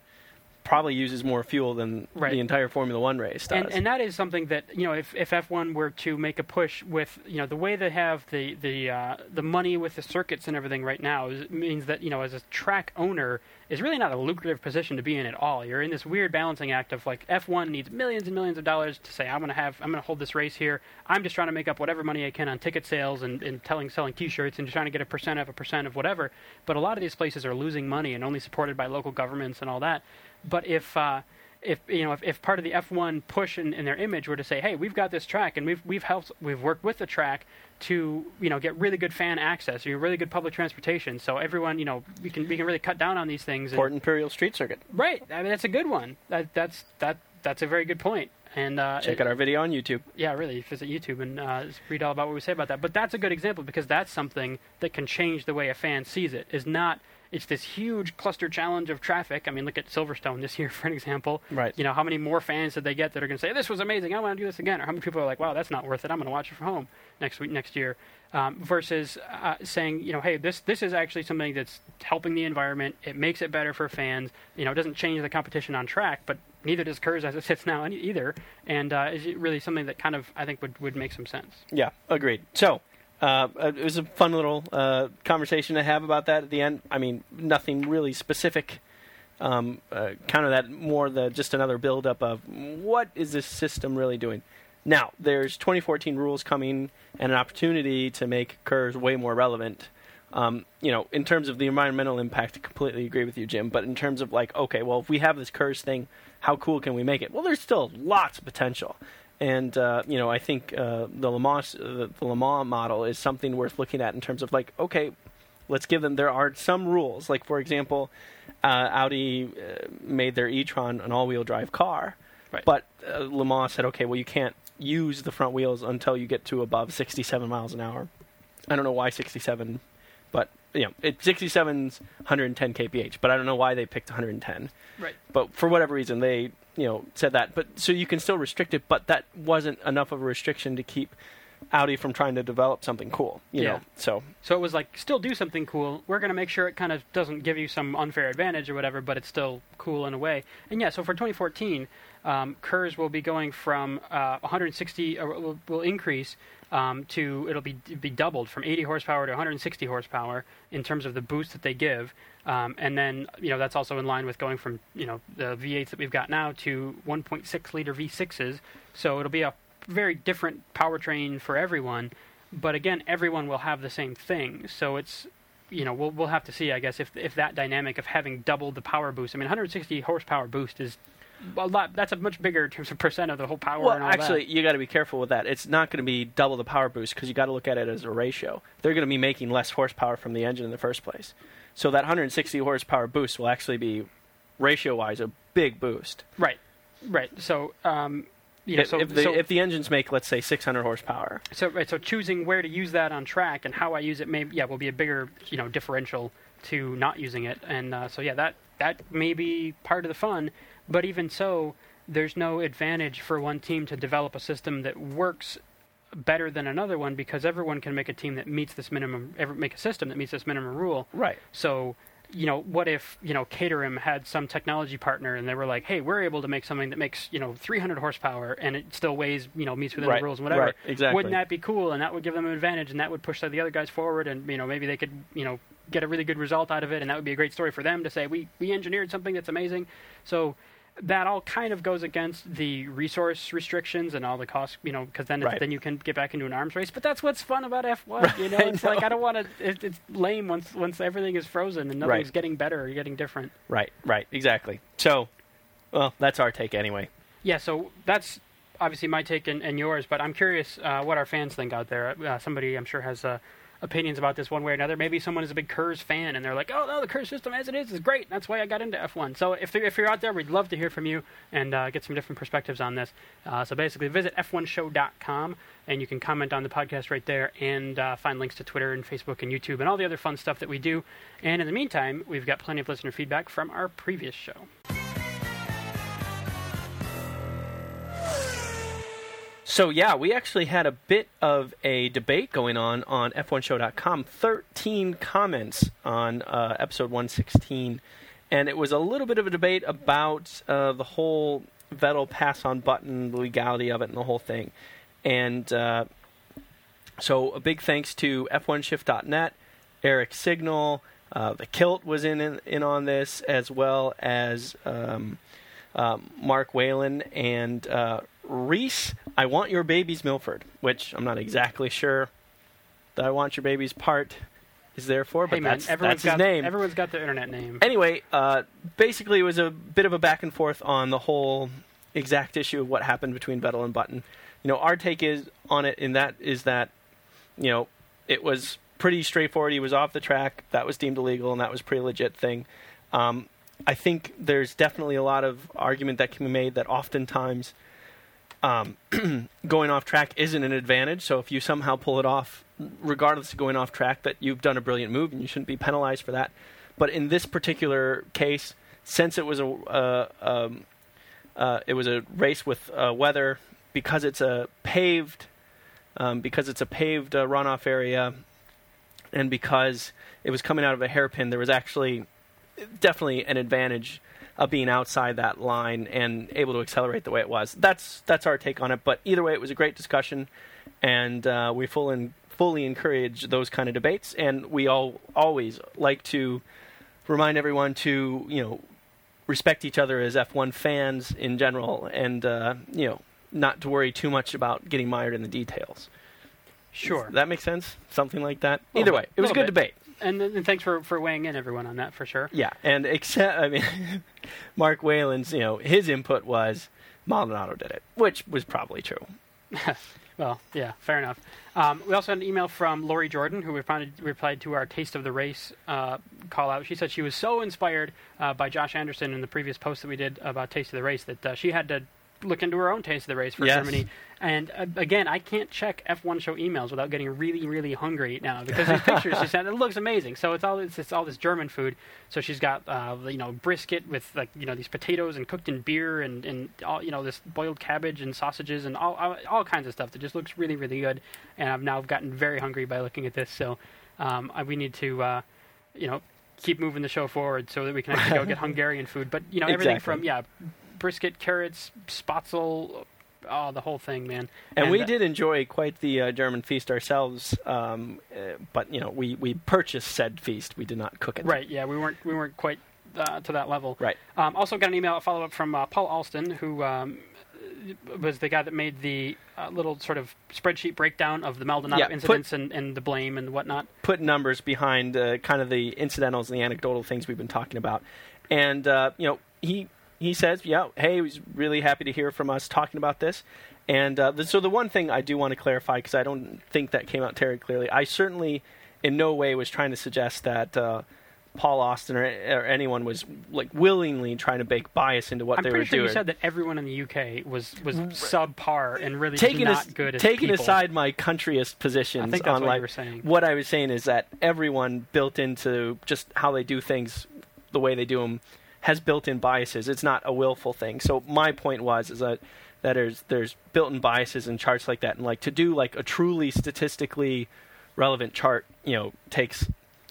A: probably uses more fuel than
B: Right.
A: the entire Formula One race does.
B: and, and that is something that you know if, if F1 were to make a push with you know the way they have the the uh, the money with the circuits and everything right now is, means that you know as a track owner is really not a lucrative position to be in at all. You're in this weird balancing act of like F1 needs millions and millions of dollars to say I'm going to have I'm going to hold this race here. I'm just trying to make up whatever money I can on ticket sales and, and telling selling T-shirts and just trying to get a percent of a percent of whatever. But a lot of these places are losing money and only supported by local governments and all that. But if uh, if you know if, if part of the F1 push in, in their image were to say, hey, we've got this track and we've we've helped we've worked with the track to you know get really good fan access, you know, really good public transportation, so everyone you know we can we can really cut down on these things.
A: Port Imperial Street Circuit.
B: right, I mean that's a good one. That that's that that's a very good point. And uh,
A: Check out our video on YouTube.
B: yeah, really, visit YouTube and uh, read all about what we say about that. But that's a good example because that's something that can change the way a fan sees it. Is not it's this huge cluster challenge of traffic. I mean, look at Silverstone this year <laughs> for an example.
A: Right.
B: You know, how many more fans did they get that are going to say this was amazing? I want to do this again, or how many people are like, wow, that's not worth it. I'm going to watch it from home next week, next year. Um, versus uh, saying, you know, hey, this this is actually something that's helping the environment. It makes it better for fans. You know, it doesn't change the competition on track, but neither does KERS as it sits now any- either. And uh, is it really something that kind of I think would, would make some sense.
A: Yeah, agreed. So, uh, it was a fun little uh, conversation to have about that at the end. I mean, nothing really specific. Um, uh, kind of that more the just another build up of what is this system really doing? Now, there's 2014 rules coming and an opportunity to make KERS way more relevant. Um, you know, in terms of the environmental impact, I completely agree with you, Jim. But in terms of like, okay, well, if we have this KERS thing, how cool can we make it? Well, there's still lots of potential. And uh, you know, I think uh, the Le Mans, uh, the Le Mans model is something worth looking at in terms of like, okay, let's give them. There are some rules, like for example, uh, Audi uh, made their e-tron an all-wheel drive car,
B: Right.
A: but uh, Le Mans said, okay, well, you can't use the front wheels until you get to above 67 miles an hour. I don't know why 67, but you know, it 67's 110 kph, but I don't know why they picked 110
B: Right.
A: but for whatever reason they you know said that but so you can still restrict it but that wasn't enough of a restriction to keep Audi from trying to develop something cool you
B: Yeah.
A: know so
B: So it was like, still do something cool. We're going to make sure it kind of doesn't give you some unfair advantage or whatever, but it's still cool in a way. And yeah, so for 2014, um, KERS will be going from uh, 160, or will, will increase um, to, it'll be, be doubled from 80 horsepower to 160 horsepower in terms of the boost that they give. Um, and then, you know, that's also in line with going from, you know, the V8s that we've got now to 1.6 liter V6s. So it'll be a very different powertrain for everyone but again, everyone will have the same thing. So it's you know we'll we'll have to see, I guess, if if that dynamic of having doubled the power boost. I mean, 160 horsepower boost is a lot. That's a much bigger in terms of percent of the whole power.
A: well
B: and all
A: actually
B: that.
A: you got to be careful with that it's not going to be double the power boost because you got to look at it as a ratio they're going to be making less horsepower from the engine in the first place so that 160 horsepower boost will actually be ratio wise a big boost
B: right, right. So um, you know,
A: if,
B: so
A: if, the,
B: so,
A: if the engines make let's say 600 horsepower
B: so right. So choosing where to use that on track and how I use it may yeah will be a bigger you know differential to not using it. And uh, so yeah, that that may be part of the fun. But even so, there's no advantage for one team to develop a system that works better than another one because everyone can make a team that meets this minimum, make a system that meets this minimum rule.
A: right
B: So, you know, what if you know Caterham had some technology partner and they were like, "Hey, we're able to make something that makes you know 300 horsepower and it still weighs you know meets within
A: Right,
B: the rules and whatever."
A: right, exactly.
B: Wouldn't that be cool? And that would give them an advantage, and that would push the other guys forward, and you know maybe they could you know get a really good result out of it, and that would be a great story for them to say we we engineered something that's amazing. So. That all kind of goes against the resource restrictions and all the costs, you know, because then it's,
A: Right.
B: then you can get back into an arms race. But that's what's fun about F1. <laughs> You know, it's like I don't want to. It, it's lame once once everything is frozen and nothing's
A: Right.
B: getting better or getting different.
A: Right, right, exactly. So, well, that's our take anyway.
B: Yeah, so that's obviously my take and, and yours, but I'm curious uh, what our fans think out there. Uh, somebody I'm sure has uh, opinions about this one way or another. Maybe someone is a big KERS fan and they're like, "Oh no, the KERS system as it is is great. That's why I got into F1." So if if you're out there, we'd love to hear from you and uh, get some different perspectives on this. Uh, so basically, visit f1show.com and you can comment on the podcast right there and uh, find links to Twitter and Facebook and YouTube and all the other fun stuff that we do. And in the meantime, we've got plenty of listener feedback from our previous show.
A: So yeah, we actually had a bit of a debate going on on F1Show.com. Thirteen comments on uh, episode 116, and it was a little bit of a debate about uh, the whole Vettel pass-on Button, the legality of it, and the whole thing. And uh, so a big thanks to F1Shift.net, Eric Signal, uh, the Kilt was in, in in on this, as well as um, um, Mark Whalen and uh, Reese. I want your baby's Milford, which I'm not exactly sure that I want your baby's part is there for, but
B: hey man,
A: that's,
B: everyone's
A: that's his
B: got
A: name.
B: everyone's got their internet name.
A: Anyway, uh, basically, it was a bit of a back and forth on the whole exact issue of what happened between Vettel and Button. You know, our take is on it and that is that you know it was pretty straightforward. He was off the track. That was deemed illegal, and that was a pretty legit thing. Um, I think there's definitely a lot of argument that can be made that oftentimes um, <clears throat> going off track isn't an advantage. So if you somehow pull it off, regardless of going off track, that you've done a brilliant move and you shouldn't be penalized for that. But in this particular case, since it was a uh, um, uh, it was a race with uh, weather, because it's a paved um, because it's a paved uh, runoff area, and because it was coming out of a hairpin, there was actually definitely an advantage of being outside that line and able to accelerate the way it was. That's that's our take on it. But either way, it was a great discussion, and uh, we full and fully encourage those kind of debates. And we all always like to remind everyone to you know respect each other as F1 fans in general, and uh, you know not to worry too much about getting mired in the details.
B: Sure.
A: Does that makes sense? Something like that. Either
B: bit,
A: way, it was a good
B: bit.
A: debate.
B: and, and thanks for, for weighing in, everyone, on that for sure.
A: Yeah, and <laughs> except I mean, Mark Whalen's you know his input was Maldonado did it, which was probably true. <laughs>
B: Well, yeah, fair enough. Um, we also had an email from Lori Jordan, who responded, replied to our Taste of the Race uh, call out. She said she was so inspired uh, by Josh Anderson in the previous post that we did about Taste of the Race that uh, she had to look into her own Taste of the Race for
A: Yes.
B: Germany. And uh, again, I can't check F1 show emails without getting really, really hungry now because these <laughs> pictures she sent, it looks amazing. So it's all it's, it's all this German food. So she's got uh, you know brisket with like you know these potatoes and cooked in beer and and all you know this boiled cabbage and sausages and all all, all kinds of stuff that just looks really, really good. And I've now gotten very hungry by looking at this. So um, I, we need to uh, you know keep moving the show forward so that we can actually go get <laughs> Hungarian food. But you know everything
A: Exactly.
B: from yeah brisket, carrots, spatzel, oh the whole thing, man.
A: And, we
B: uh,
A: did enjoy quite the uh, German feast ourselves, um, uh, but you know we, we purchased said feast. We did not cook it.
B: Right. Yeah, we weren't we weren't quite uh, to that level.
A: Right.
B: Um, also got an email follow up from uh, Paul Alston, who um, was the guy that made the uh, little sort of spreadsheet breakdown of the Maldonado
A: Yeah, put-
B: incidents and, and the blame and whatnot.
A: Put numbers behind kind of the incidentals and the anecdotal things we've been talking about, and uh, you know he he says, yeah, hey, he's really happy to hear from us talking about this. And uh, the, so the one thing I do want to clarify because I don't think that came out terribly clearly. I certainly in no way was trying to suggest that. Uh, Paul Austin or, or anyone was like willingly trying to bake bias into what
B: I'm
A: they were
B: sure
A: doing.
B: you said that everyone in the UK was was subpar and really
A: taking
B: not
A: as-
B: good as
A: taking
B: people.
A: aside my countryist positions
B: I think that's
A: on
B: what
A: like
B: you were saying.
A: what I was saying is that everyone built into just how they do things, the way they do them, has built-in biases. It's not a willful thing. So my point was is that that there's there's built-in biases in charts like that, and like to do like a truly statistically relevant chart, you know, takes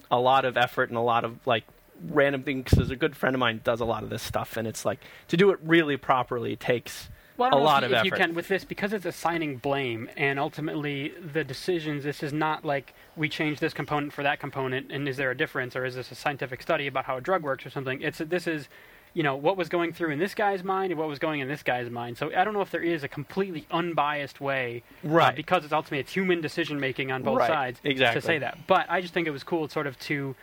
A: a lot of effort and a lot of like random things. Because a good friend of mine does a lot of this stuff, and it's like to do it really properly takes
B: Well,
A: a lot
B: if,
A: of
B: if you
A: effort.
B: can with this because it's assigning blame and ultimately the decisions. This is not like we change this component for that component, and is there a difference, or is this a scientific study about how a drug works or something? It's this is, you know, what was going through in this guy's mind and what was going in this guy's mind. So I don't know if there is a completely unbiased way, uh,
A: Right.
B: because it's ultimately it's human decision making on both
A: Right,
B: sides
A: exactly.
B: to say that. But I just think it was cool, sort of to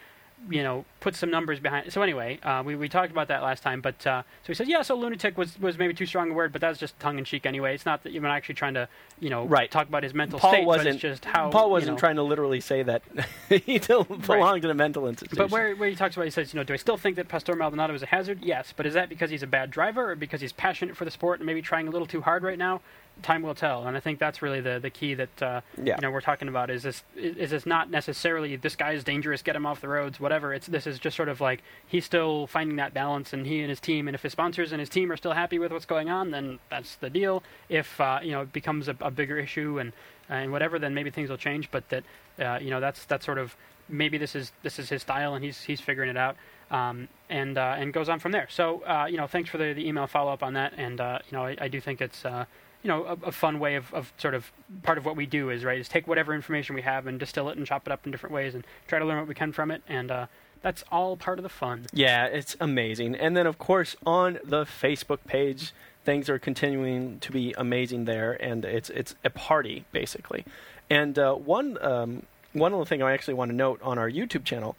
B: you know, put some numbers behind. So anyway, uh, we we talked about that last time. But uh, so he said, yeah, so lunatic was was maybe too strong a word, but that's just tongue in cheek anyway. It's not that you're not actually trying to, you know,
A: Right.
B: talk about his mental
A: Paul
B: state,
A: wasn't
B: it's just how
A: Paul wasn't
B: know.
A: trying to literally say that <laughs> he still belonged in a mental institution.
B: But where, where he talks about, he says, you know, do I still think that Pastor Maldonado is a hazard? Yes, but is that because he's a bad driver or because he's passionate for the sport and maybe trying a little too hard right now? Time will tell, and I think that's really the the key that uh,
A: Yeah.
B: you know we're talking about. Is this is is this not necessarily this guy is dangerous, get him off the roads, whatever. It's this is just sort of like he's still finding that balance, and he and his team, and if his sponsors and his team are still happy with what's going on, then that's the deal. If uh, you know it becomes a, a bigger issue and and whatever, then maybe things will change. But that uh, you know that's that's sort of maybe this is this is his style and he's he's figuring it out um, and uh, and goes on from there. So uh, you know, thanks for the, the email follow up on that, and uh, you know, I, I do think it's uh, you know a, a fun way of, of sort of part of what we do is right is take whatever information we have and distill it and chop it up in different ways and try to learn what we can from it, and uh, that's all part of the fun.
A: Yeah, it's amazing. And then, of course, on the Facebook page, things are continuing to be amazing there, and it's it's a party basically. And uh, one um, one little thing I actually want to note on our YouTube channel,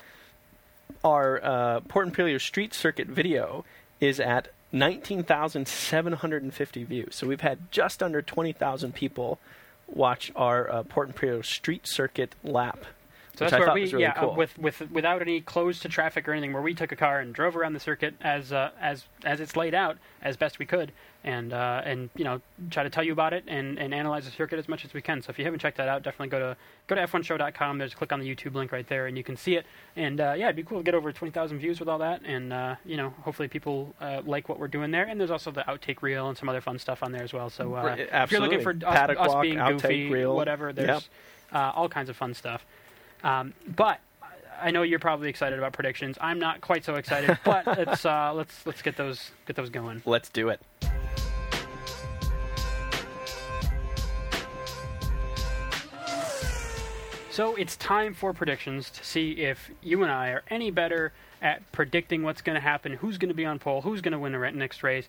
A: our uh, Port Imperial Street Circuit video is at 19,750 views. So we've had just under 20,000 people watch our uh, Port Street Circuit lap.
B: So that's where we,
A: really
B: yeah, uh, with with without any closed to traffic or anything, where we took a car and drove around the circuit as uh, as as it's laid out as best we could, and uh, and you know try to tell you about it and, and analyze the circuit as much as we can. So if you haven't checked that out, definitely go to go to f1show.com. There's a click on the YouTube link right there, and you can see it. And uh, yeah, it'd be cool to get over 20,000 views with all that, and uh, you know hopefully people uh, like what we're doing there. And there's also the outtake reel and some other fun stuff on there as well. So uh, if you're looking for us, us being goofy,
A: reel.
B: whatever, there's uh, all kinds of fun stuff. Um, but I know you're probably excited about predictions. I'm not quite so excited, <laughs> but let's uh, let's let's get those get those going.
A: Let's do it.
B: So it's time for predictions to see if you and I are any better at predicting what's going to happen, who's going to be on pole, who's going to win the next race.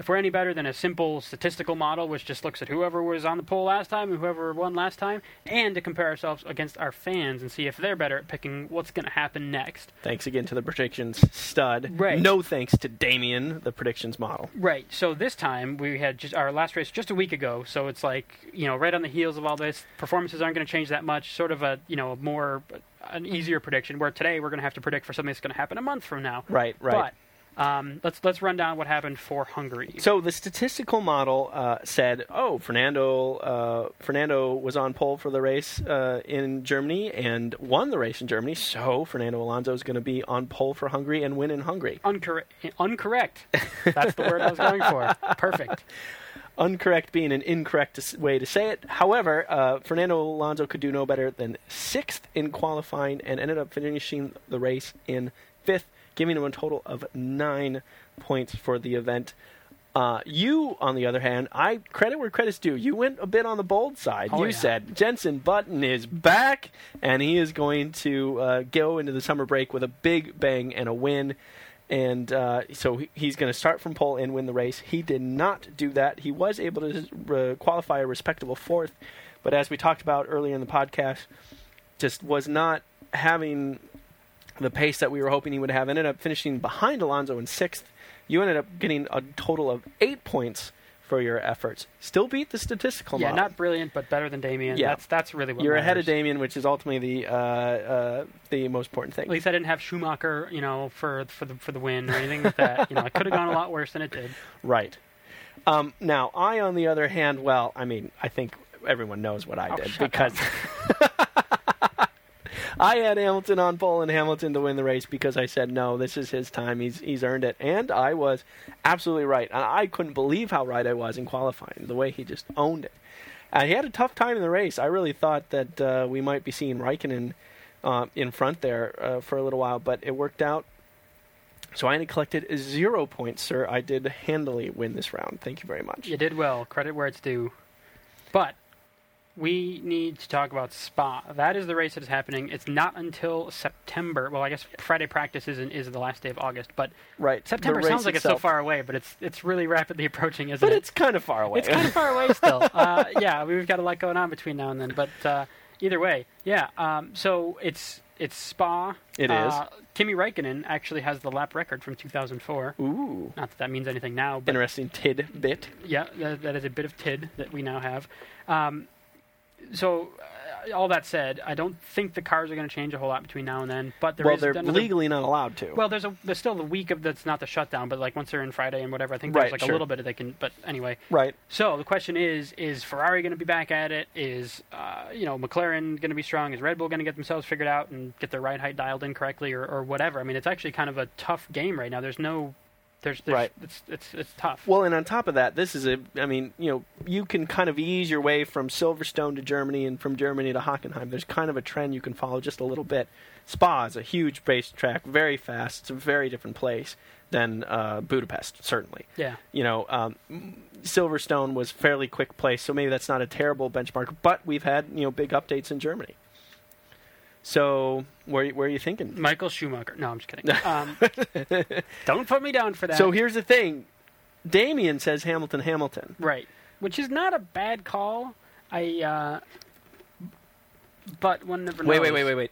B: If we're any better than a simple statistical model, which just looks at whoever was on the pole last time and whoever won last time, and to compare ourselves against our fans and see if they're better at picking what's going to happen next.
A: Thanks again to the predictions stud.
B: Right.
A: No thanks to Damien, the predictions model.
B: Right. So this time we had just our last race just a week ago. So it's like you know, right on the heels of all this, performances aren't going to change that much. Sort of a you know more an easier prediction. Where today we're going to have to predict for something that's going to happen a month from now.
A: Right, right.
B: But um, let's let's run down what happened for Hungary.
A: So the statistical model uh, said, "Oh, Fernando uh, Fernando was on pole for the race uh, in Germany and won the race in Germany. So Fernando Alonso is going to be on pole for Hungary and win in Hungary."
B: Uncorrect. Uncorrect. That's the word I was going for. Perfect.
A: Uncorrect being an incorrect way to say it. However, uh, Fernando Alonso could do no better than sixth in qualifying and ended up finishing the race in fifth, giving him a total of nine points for the event. Uh, you, on the other hand, I credit where credit's due. You went a bit on the bold side.
B: Oh,
A: you
B: yeah.
A: said Jenson Button is back, and he is going to uh, go into the summer break with a big bang and a win. And uh, so he's going to start from pole and win the race. He did not do that. He was able to qualify a respectable fourth, but as we talked about earlier in the podcast, just was not having the pace that we were hoping he would have. Ended up finishing behind Alonso in sixth. You ended up getting a total of eight points for your efforts. Still beat the statistical
B: yeah,
A: model.
B: not brilliant, but better than Damien.
A: Yeah.
B: That's that's really what
A: You're ahead of. Damien, which is ultimately the uh, uh, the most important thing.
B: At least I didn't have Schumacher, you know, for for the for the win or anything like that. You know, it could have gone a lot worse than it did. <laughs>
A: Right. Um, now, I, on the other hand, well, I mean, I think everyone knows what I
B: Oh,
A: did because <laughs> I had Hamilton on pole and Hamilton to win the race because I said no, this is his time. He's he's earned it, and I was absolutely right. And I couldn't believe how right I was in qualifying. The way he just owned it. And he had a tough time in the race. I really thought that uh, we might be seeing Raikkonen uh, in front there uh, for a little while, but it worked out. So I only collected zero points, sir. I did handily win this round. Thank you very much.
B: You did well. Credit where it's due. But we need to talk about Spa. That is the race that is happening. It's not until September. Well, I guess Friday practice is in, is the last day of August, but
A: Right.
B: September sounds like it's so far away, but it's it's really rapidly <laughs> approaching, isn't
A: But
B: it?
A: it's kind of far away.
B: It's kind of far away <laughs> still. Uh, yeah, we've got a lot going on between now and then. But uh, either way, yeah. Um, so it's it's Spa.
A: It
B: uh, Kimi Räikkönen actually has the lap record from 2004.
A: Ooh.
B: Not that that means anything now, but
A: Interesting tidbit.
B: yeah, that, that is a bit of tid that we now have. Um, so, uh, all that said, I don't think the cars are going to change a whole lot between now and then. But there
A: well,
B: is
A: they're
B: another-
A: legally not allowed to.
B: Well, there's a there's still the week of that's not the shutdown, but like once they're in Friday and whatever, I think
A: Right,
B: there's like
A: sure.
B: a little bit of they can. But anyway,
A: right.
B: so the question is: Is Ferrari going to be back at it? Is uh, you know McLaren going to be strong? Is Red Bull going to get themselves figured out and get their ride height dialed in correctly, or, or whatever? I mean, it's actually kind of a tough game right now. There's no, there's, there's
A: Right.
B: It's it's it's tough.
A: Well, and on top of that, this is a. I mean, you know, you can kind of ease your way from Silverstone to Germany and from Germany to Hockenheim. There's kind of a trend you can follow just a little bit. Spa is a huge racetrack, very fast. It's a very different place than uh, Budapest, certainly.
B: yeah.
A: you know, um, Silverstone was fairly quick place, so maybe that's not a terrible benchmark. But we've had you know big updates in Germany. So where where are you thinking?
B: Michael Schumacher. No, I'm just kidding. <laughs> Um, don't put me down for that.
A: So here's the thing: Damien says Hamilton, Hamilton.
B: right, which is not a bad call. I, uh, but one never knows.
A: Wait, wait, wait, wait, wait.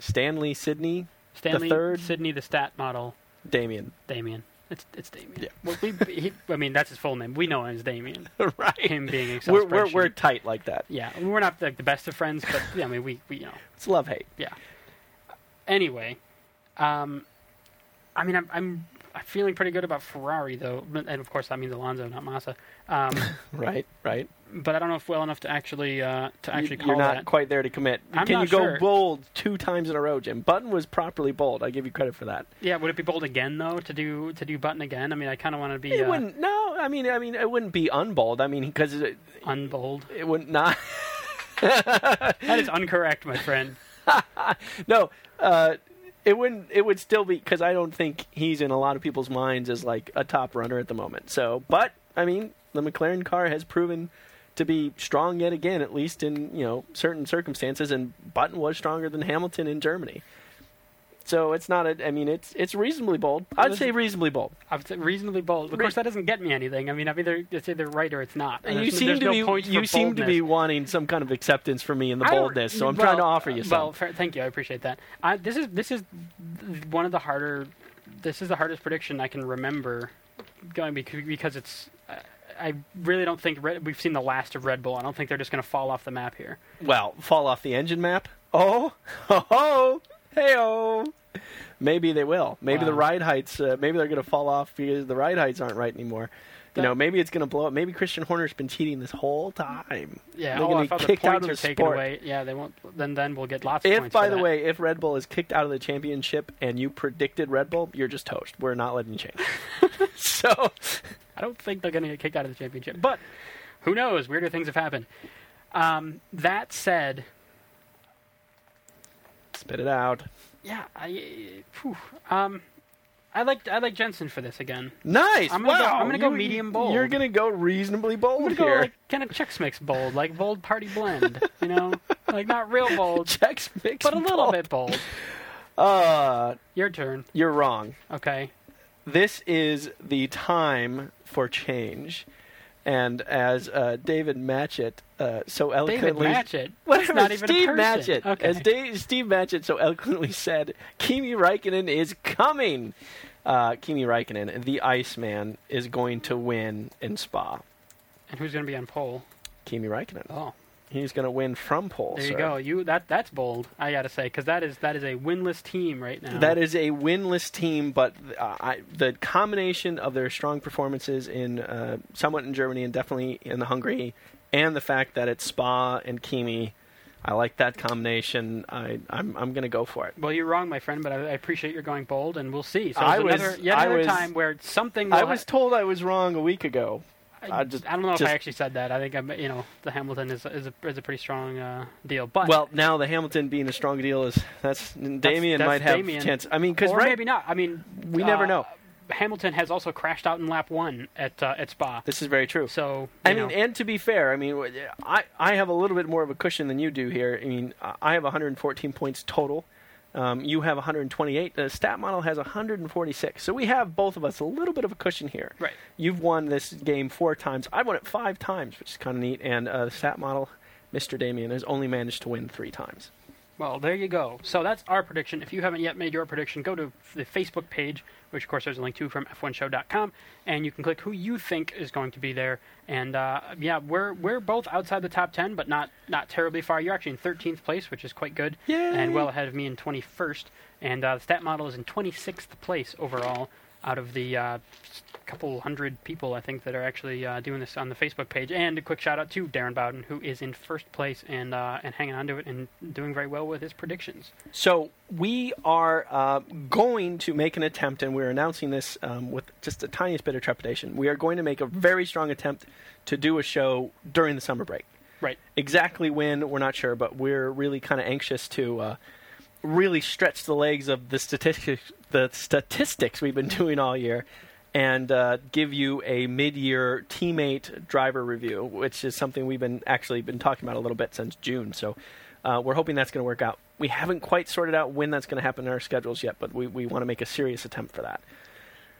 A: Stanley, Sydney,
B: Stanley,
A: third?
B: Sydney, the stat model,
A: Damien.
B: Damien. It's it's Damien.
A: Yeah.
B: Well, we, he, I mean, that's his full name. We know him as Damien. <laughs>
A: right.
B: Him being Excel
A: We're, we're we're tight like that.
B: yeah, we're not like the best of friends, but yeah, I mean, we, we you know.
A: It's love hate. Yeah.
B: Anyway, um, I mean, I'm, I'm I'm feeling pretty good about Ferrari though, and of course that means Alonso, not Massa. Um, <laughs>
A: Right, right.
B: but I don't know if well enough to actually uh, to actually
A: You-
B: call
A: You're not
B: that.
A: quite there to commit.
B: I'm
A: Can you go
B: sure.
A: bold two times in a row, Jim? Button was properly bold. I give you credit for that.
B: Yeah, would it be bold again though to do to do Button again? I mean, I kind of want to be
A: It
B: uh,
A: wouldn't. No, I mean, I mean, it wouldn't be unbold. I mean, because
B: unbold.
A: it would not. Not. <laughs>
B: that is incorrect, my friend. <laughs>
A: no, uh, it wouldn't. It would still be because I don't think he's in a lot of people's minds as like a top runner at the moment. So, but I mean, the McLaren car has proven to be strong yet again, at least in you know certain circumstances. And Button was stronger than Hamilton in Germany. So it's not a. I mean, it's it's reasonably bold. I'd say reasonably bold.
B: I would say reasonably bold. Of course, that doesn't get me anything. I mean, I'm either it's either right or it's not.
A: And you seem to
B: no
A: be you seem to be wanting some kind of acceptance from me in the boldness, so I'm
B: well,
A: trying to offer you some.
B: Well, thank you. I appreciate that. I, this is this is one of the harder. This is the hardest prediction I can remember going because, because it's. I really don't think Red, we've seen the last of Red Bull. I don't think they're just going to fall off the map here.
A: well, fall off the engine map. Oh, <laughs> ho ho, hey oh. Maybe they will. Maybe the ride heights. Uh, maybe they're going to fall off because the ride heights aren't right anymore. You
B: That-
A: know, maybe it's going to blow up. Maybe Christian Horner's been cheating this whole time.
B: Yeah,
A: They're
B: oh,
A: gonna be kicked out of the
B: taken
A: sport.
B: away, yeah, they won't. Then then we'll get lots of
A: If, by the
B: that.
A: way, if Red Bull is kicked out of the championship and you predicted Red Bull, you're just toast. We're not letting you change. <laughs> so,
B: I don't think they're going to get kicked out of the championship, but who knows? Weirder things have happened. Um, that said,
A: spit it out.
B: yeah, I, phew, um, I like I like Jenson for this again.
A: Nice.
B: I'm gonna go-
A: wow.
B: I'm gonna go
A: You-
B: medium bold.
A: You're gonna go reasonably bold
B: I'm gonna go
A: here.
B: like kind of Chex Mix bold, like bold party blend. You know, <laughs> like not real bold,
A: Chex Mix,
B: but a little
A: bold.
B: bit bold. <laughs>
A: Uh,
B: Your turn.
A: you're wrong.
B: Okay.
A: This is the time for change, and as uh, David Matchett uh, so
B: David
A: eloquently
B: Matchett.
A: Whatever,
B: not even
A: Steve. Matchett.
B: Okay.
A: As Dave, Steve Matchett so eloquently said, Kimi Räikkönen is coming. Uh, Kimi Räikkönen, the Iceman, is going to win in Spa.
B: and who's going to be on pole?
A: Kimi Räikkönen.
B: Oh,
A: He's going to win from pole.
B: there you
A: sir.
B: go. You that that's bold. I got to say because that is that is a winless team right now.
A: That is a winless team, but uh, I, the combination of their strong performances in uh, somewhat in Germany and definitely in Hungary, and the fact that it's Spa and Kimi, I like that combination. I, I'm I'm going to go for it.
B: Well, you're wrong, my friend, but I, I appreciate you're going bold, and we'll see. So
A: I
B: it's
A: was-
B: another, yet
A: I
B: another
A: was-
B: time where something.
A: I was
B: ha-
A: told I was wrong a week ago.
B: I,
A: I just-
B: I don't know if I actually said that. I think I'm, you know, the Hamilton is is a, is a pretty strong uh, deal. But
A: Well, now the Hamilton being a strong deal is that's Damien might have
B: Damien.
A: chance. I mean, because right,
B: maybe not. I mean,
A: we never
B: uh,
A: know.
B: Hamilton has also crashed out in lap one at uh, at Spa.
A: This is very true.
B: So
A: I
B: you
A: mean,
B: know,
A: and to be fair, I mean, I, I have a little bit more of a cushion than you do here. I mean, I have 114 points total. Um, you have 128. The stat model has 146. So we have both of us a little bit of a cushion here.
B: right.
A: You've won this game four times. I've won it five times, which is kind of neat. And uh, the stat model, Mr. Damien, has only managed to win three times.
B: Well, there you go. So that's our prediction. If you haven't yet made your prediction, go to the Facebook page, which of course there's a link to from f1show.com, and you can click who you think is going to be there. And uh, yeah, we're we're both outside the top 10, but not not terribly far. You're actually in 13th place, which is quite good,
A: Yay!
B: and well ahead of me in 21st. And uh, the stat model is in 26th place overall out of the uh, couple hundred people I think that are actually uh, doing this on the Facebook page. And a quick shout out to Darren Bowden, who is in first place and uh, and hanging on to it and doing very well with his predictions.
A: So we are uh, going to make an attempt, and we're announcing this um, with just the tiniest bit of trepidation. We are going to make a very strong attempt to do a show during the summer break.
B: Right.
A: Exactly when we're not sure, but we're really kind of anxious to uh, really stretch the legs of the statistics, the statistics we've been <laughs> doing all year, and uh, give you a mid-year teammate driver review, which is something we've been actually been talking about a little bit since June. So uh, we're hoping that's going to work out. We haven't quite sorted out when that's going to happen in our schedules yet, but we, we want to make a serious attempt for that.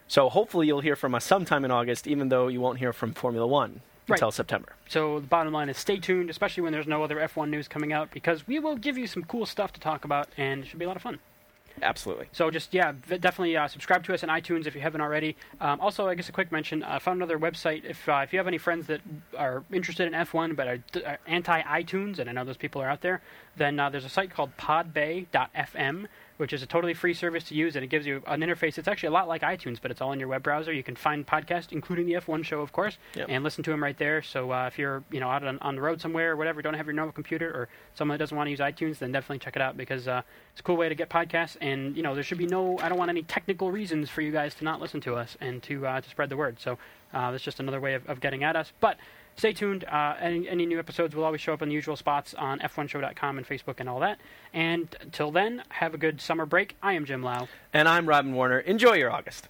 A: So hopefully you'll hear from us sometime in August, even though you won't hear from Formula One
B: Right.
A: until September.
B: So the bottom line is stay tuned, especially when there's no other F1 news coming out, because we will give you some cool stuff to talk about, and it should be a lot of fun.
A: Absolutely.
B: So just yeah, definitely uh, subscribe to us on iTunes if you haven't already. Um, also, I guess a quick mention: I found another website. If uh, if you have any friends that are interested in F1 but are, are anti iTunes, and I know those people are out there, then uh, there's a site called Podbay.fm, which is a totally free service to use, and it gives you an interface. It's actually a lot like iTunes, but it's all in your web browser. You can find podcasts, including the F1 show, of course,
A: Yep.
B: and listen to them right there. So uh, if you're you know out on, on the road somewhere or whatever, don't have your normal computer, or someone that doesn't want to use iTunes, then definitely check it out because uh, it's a cool way to get podcasts. And you know there should be no, I don't want any technical reasons for you guys to not listen to us and to uh, to spread the word. So uh, that's just another way of, of getting at us. But stay tuned. Uh, any, any new episodes will always show up in the usual spots on f1show.com and Facebook and all that. And until then, have a good summer break. I am Jim Lau.
A: And I'm Robin Warner. Enjoy your August.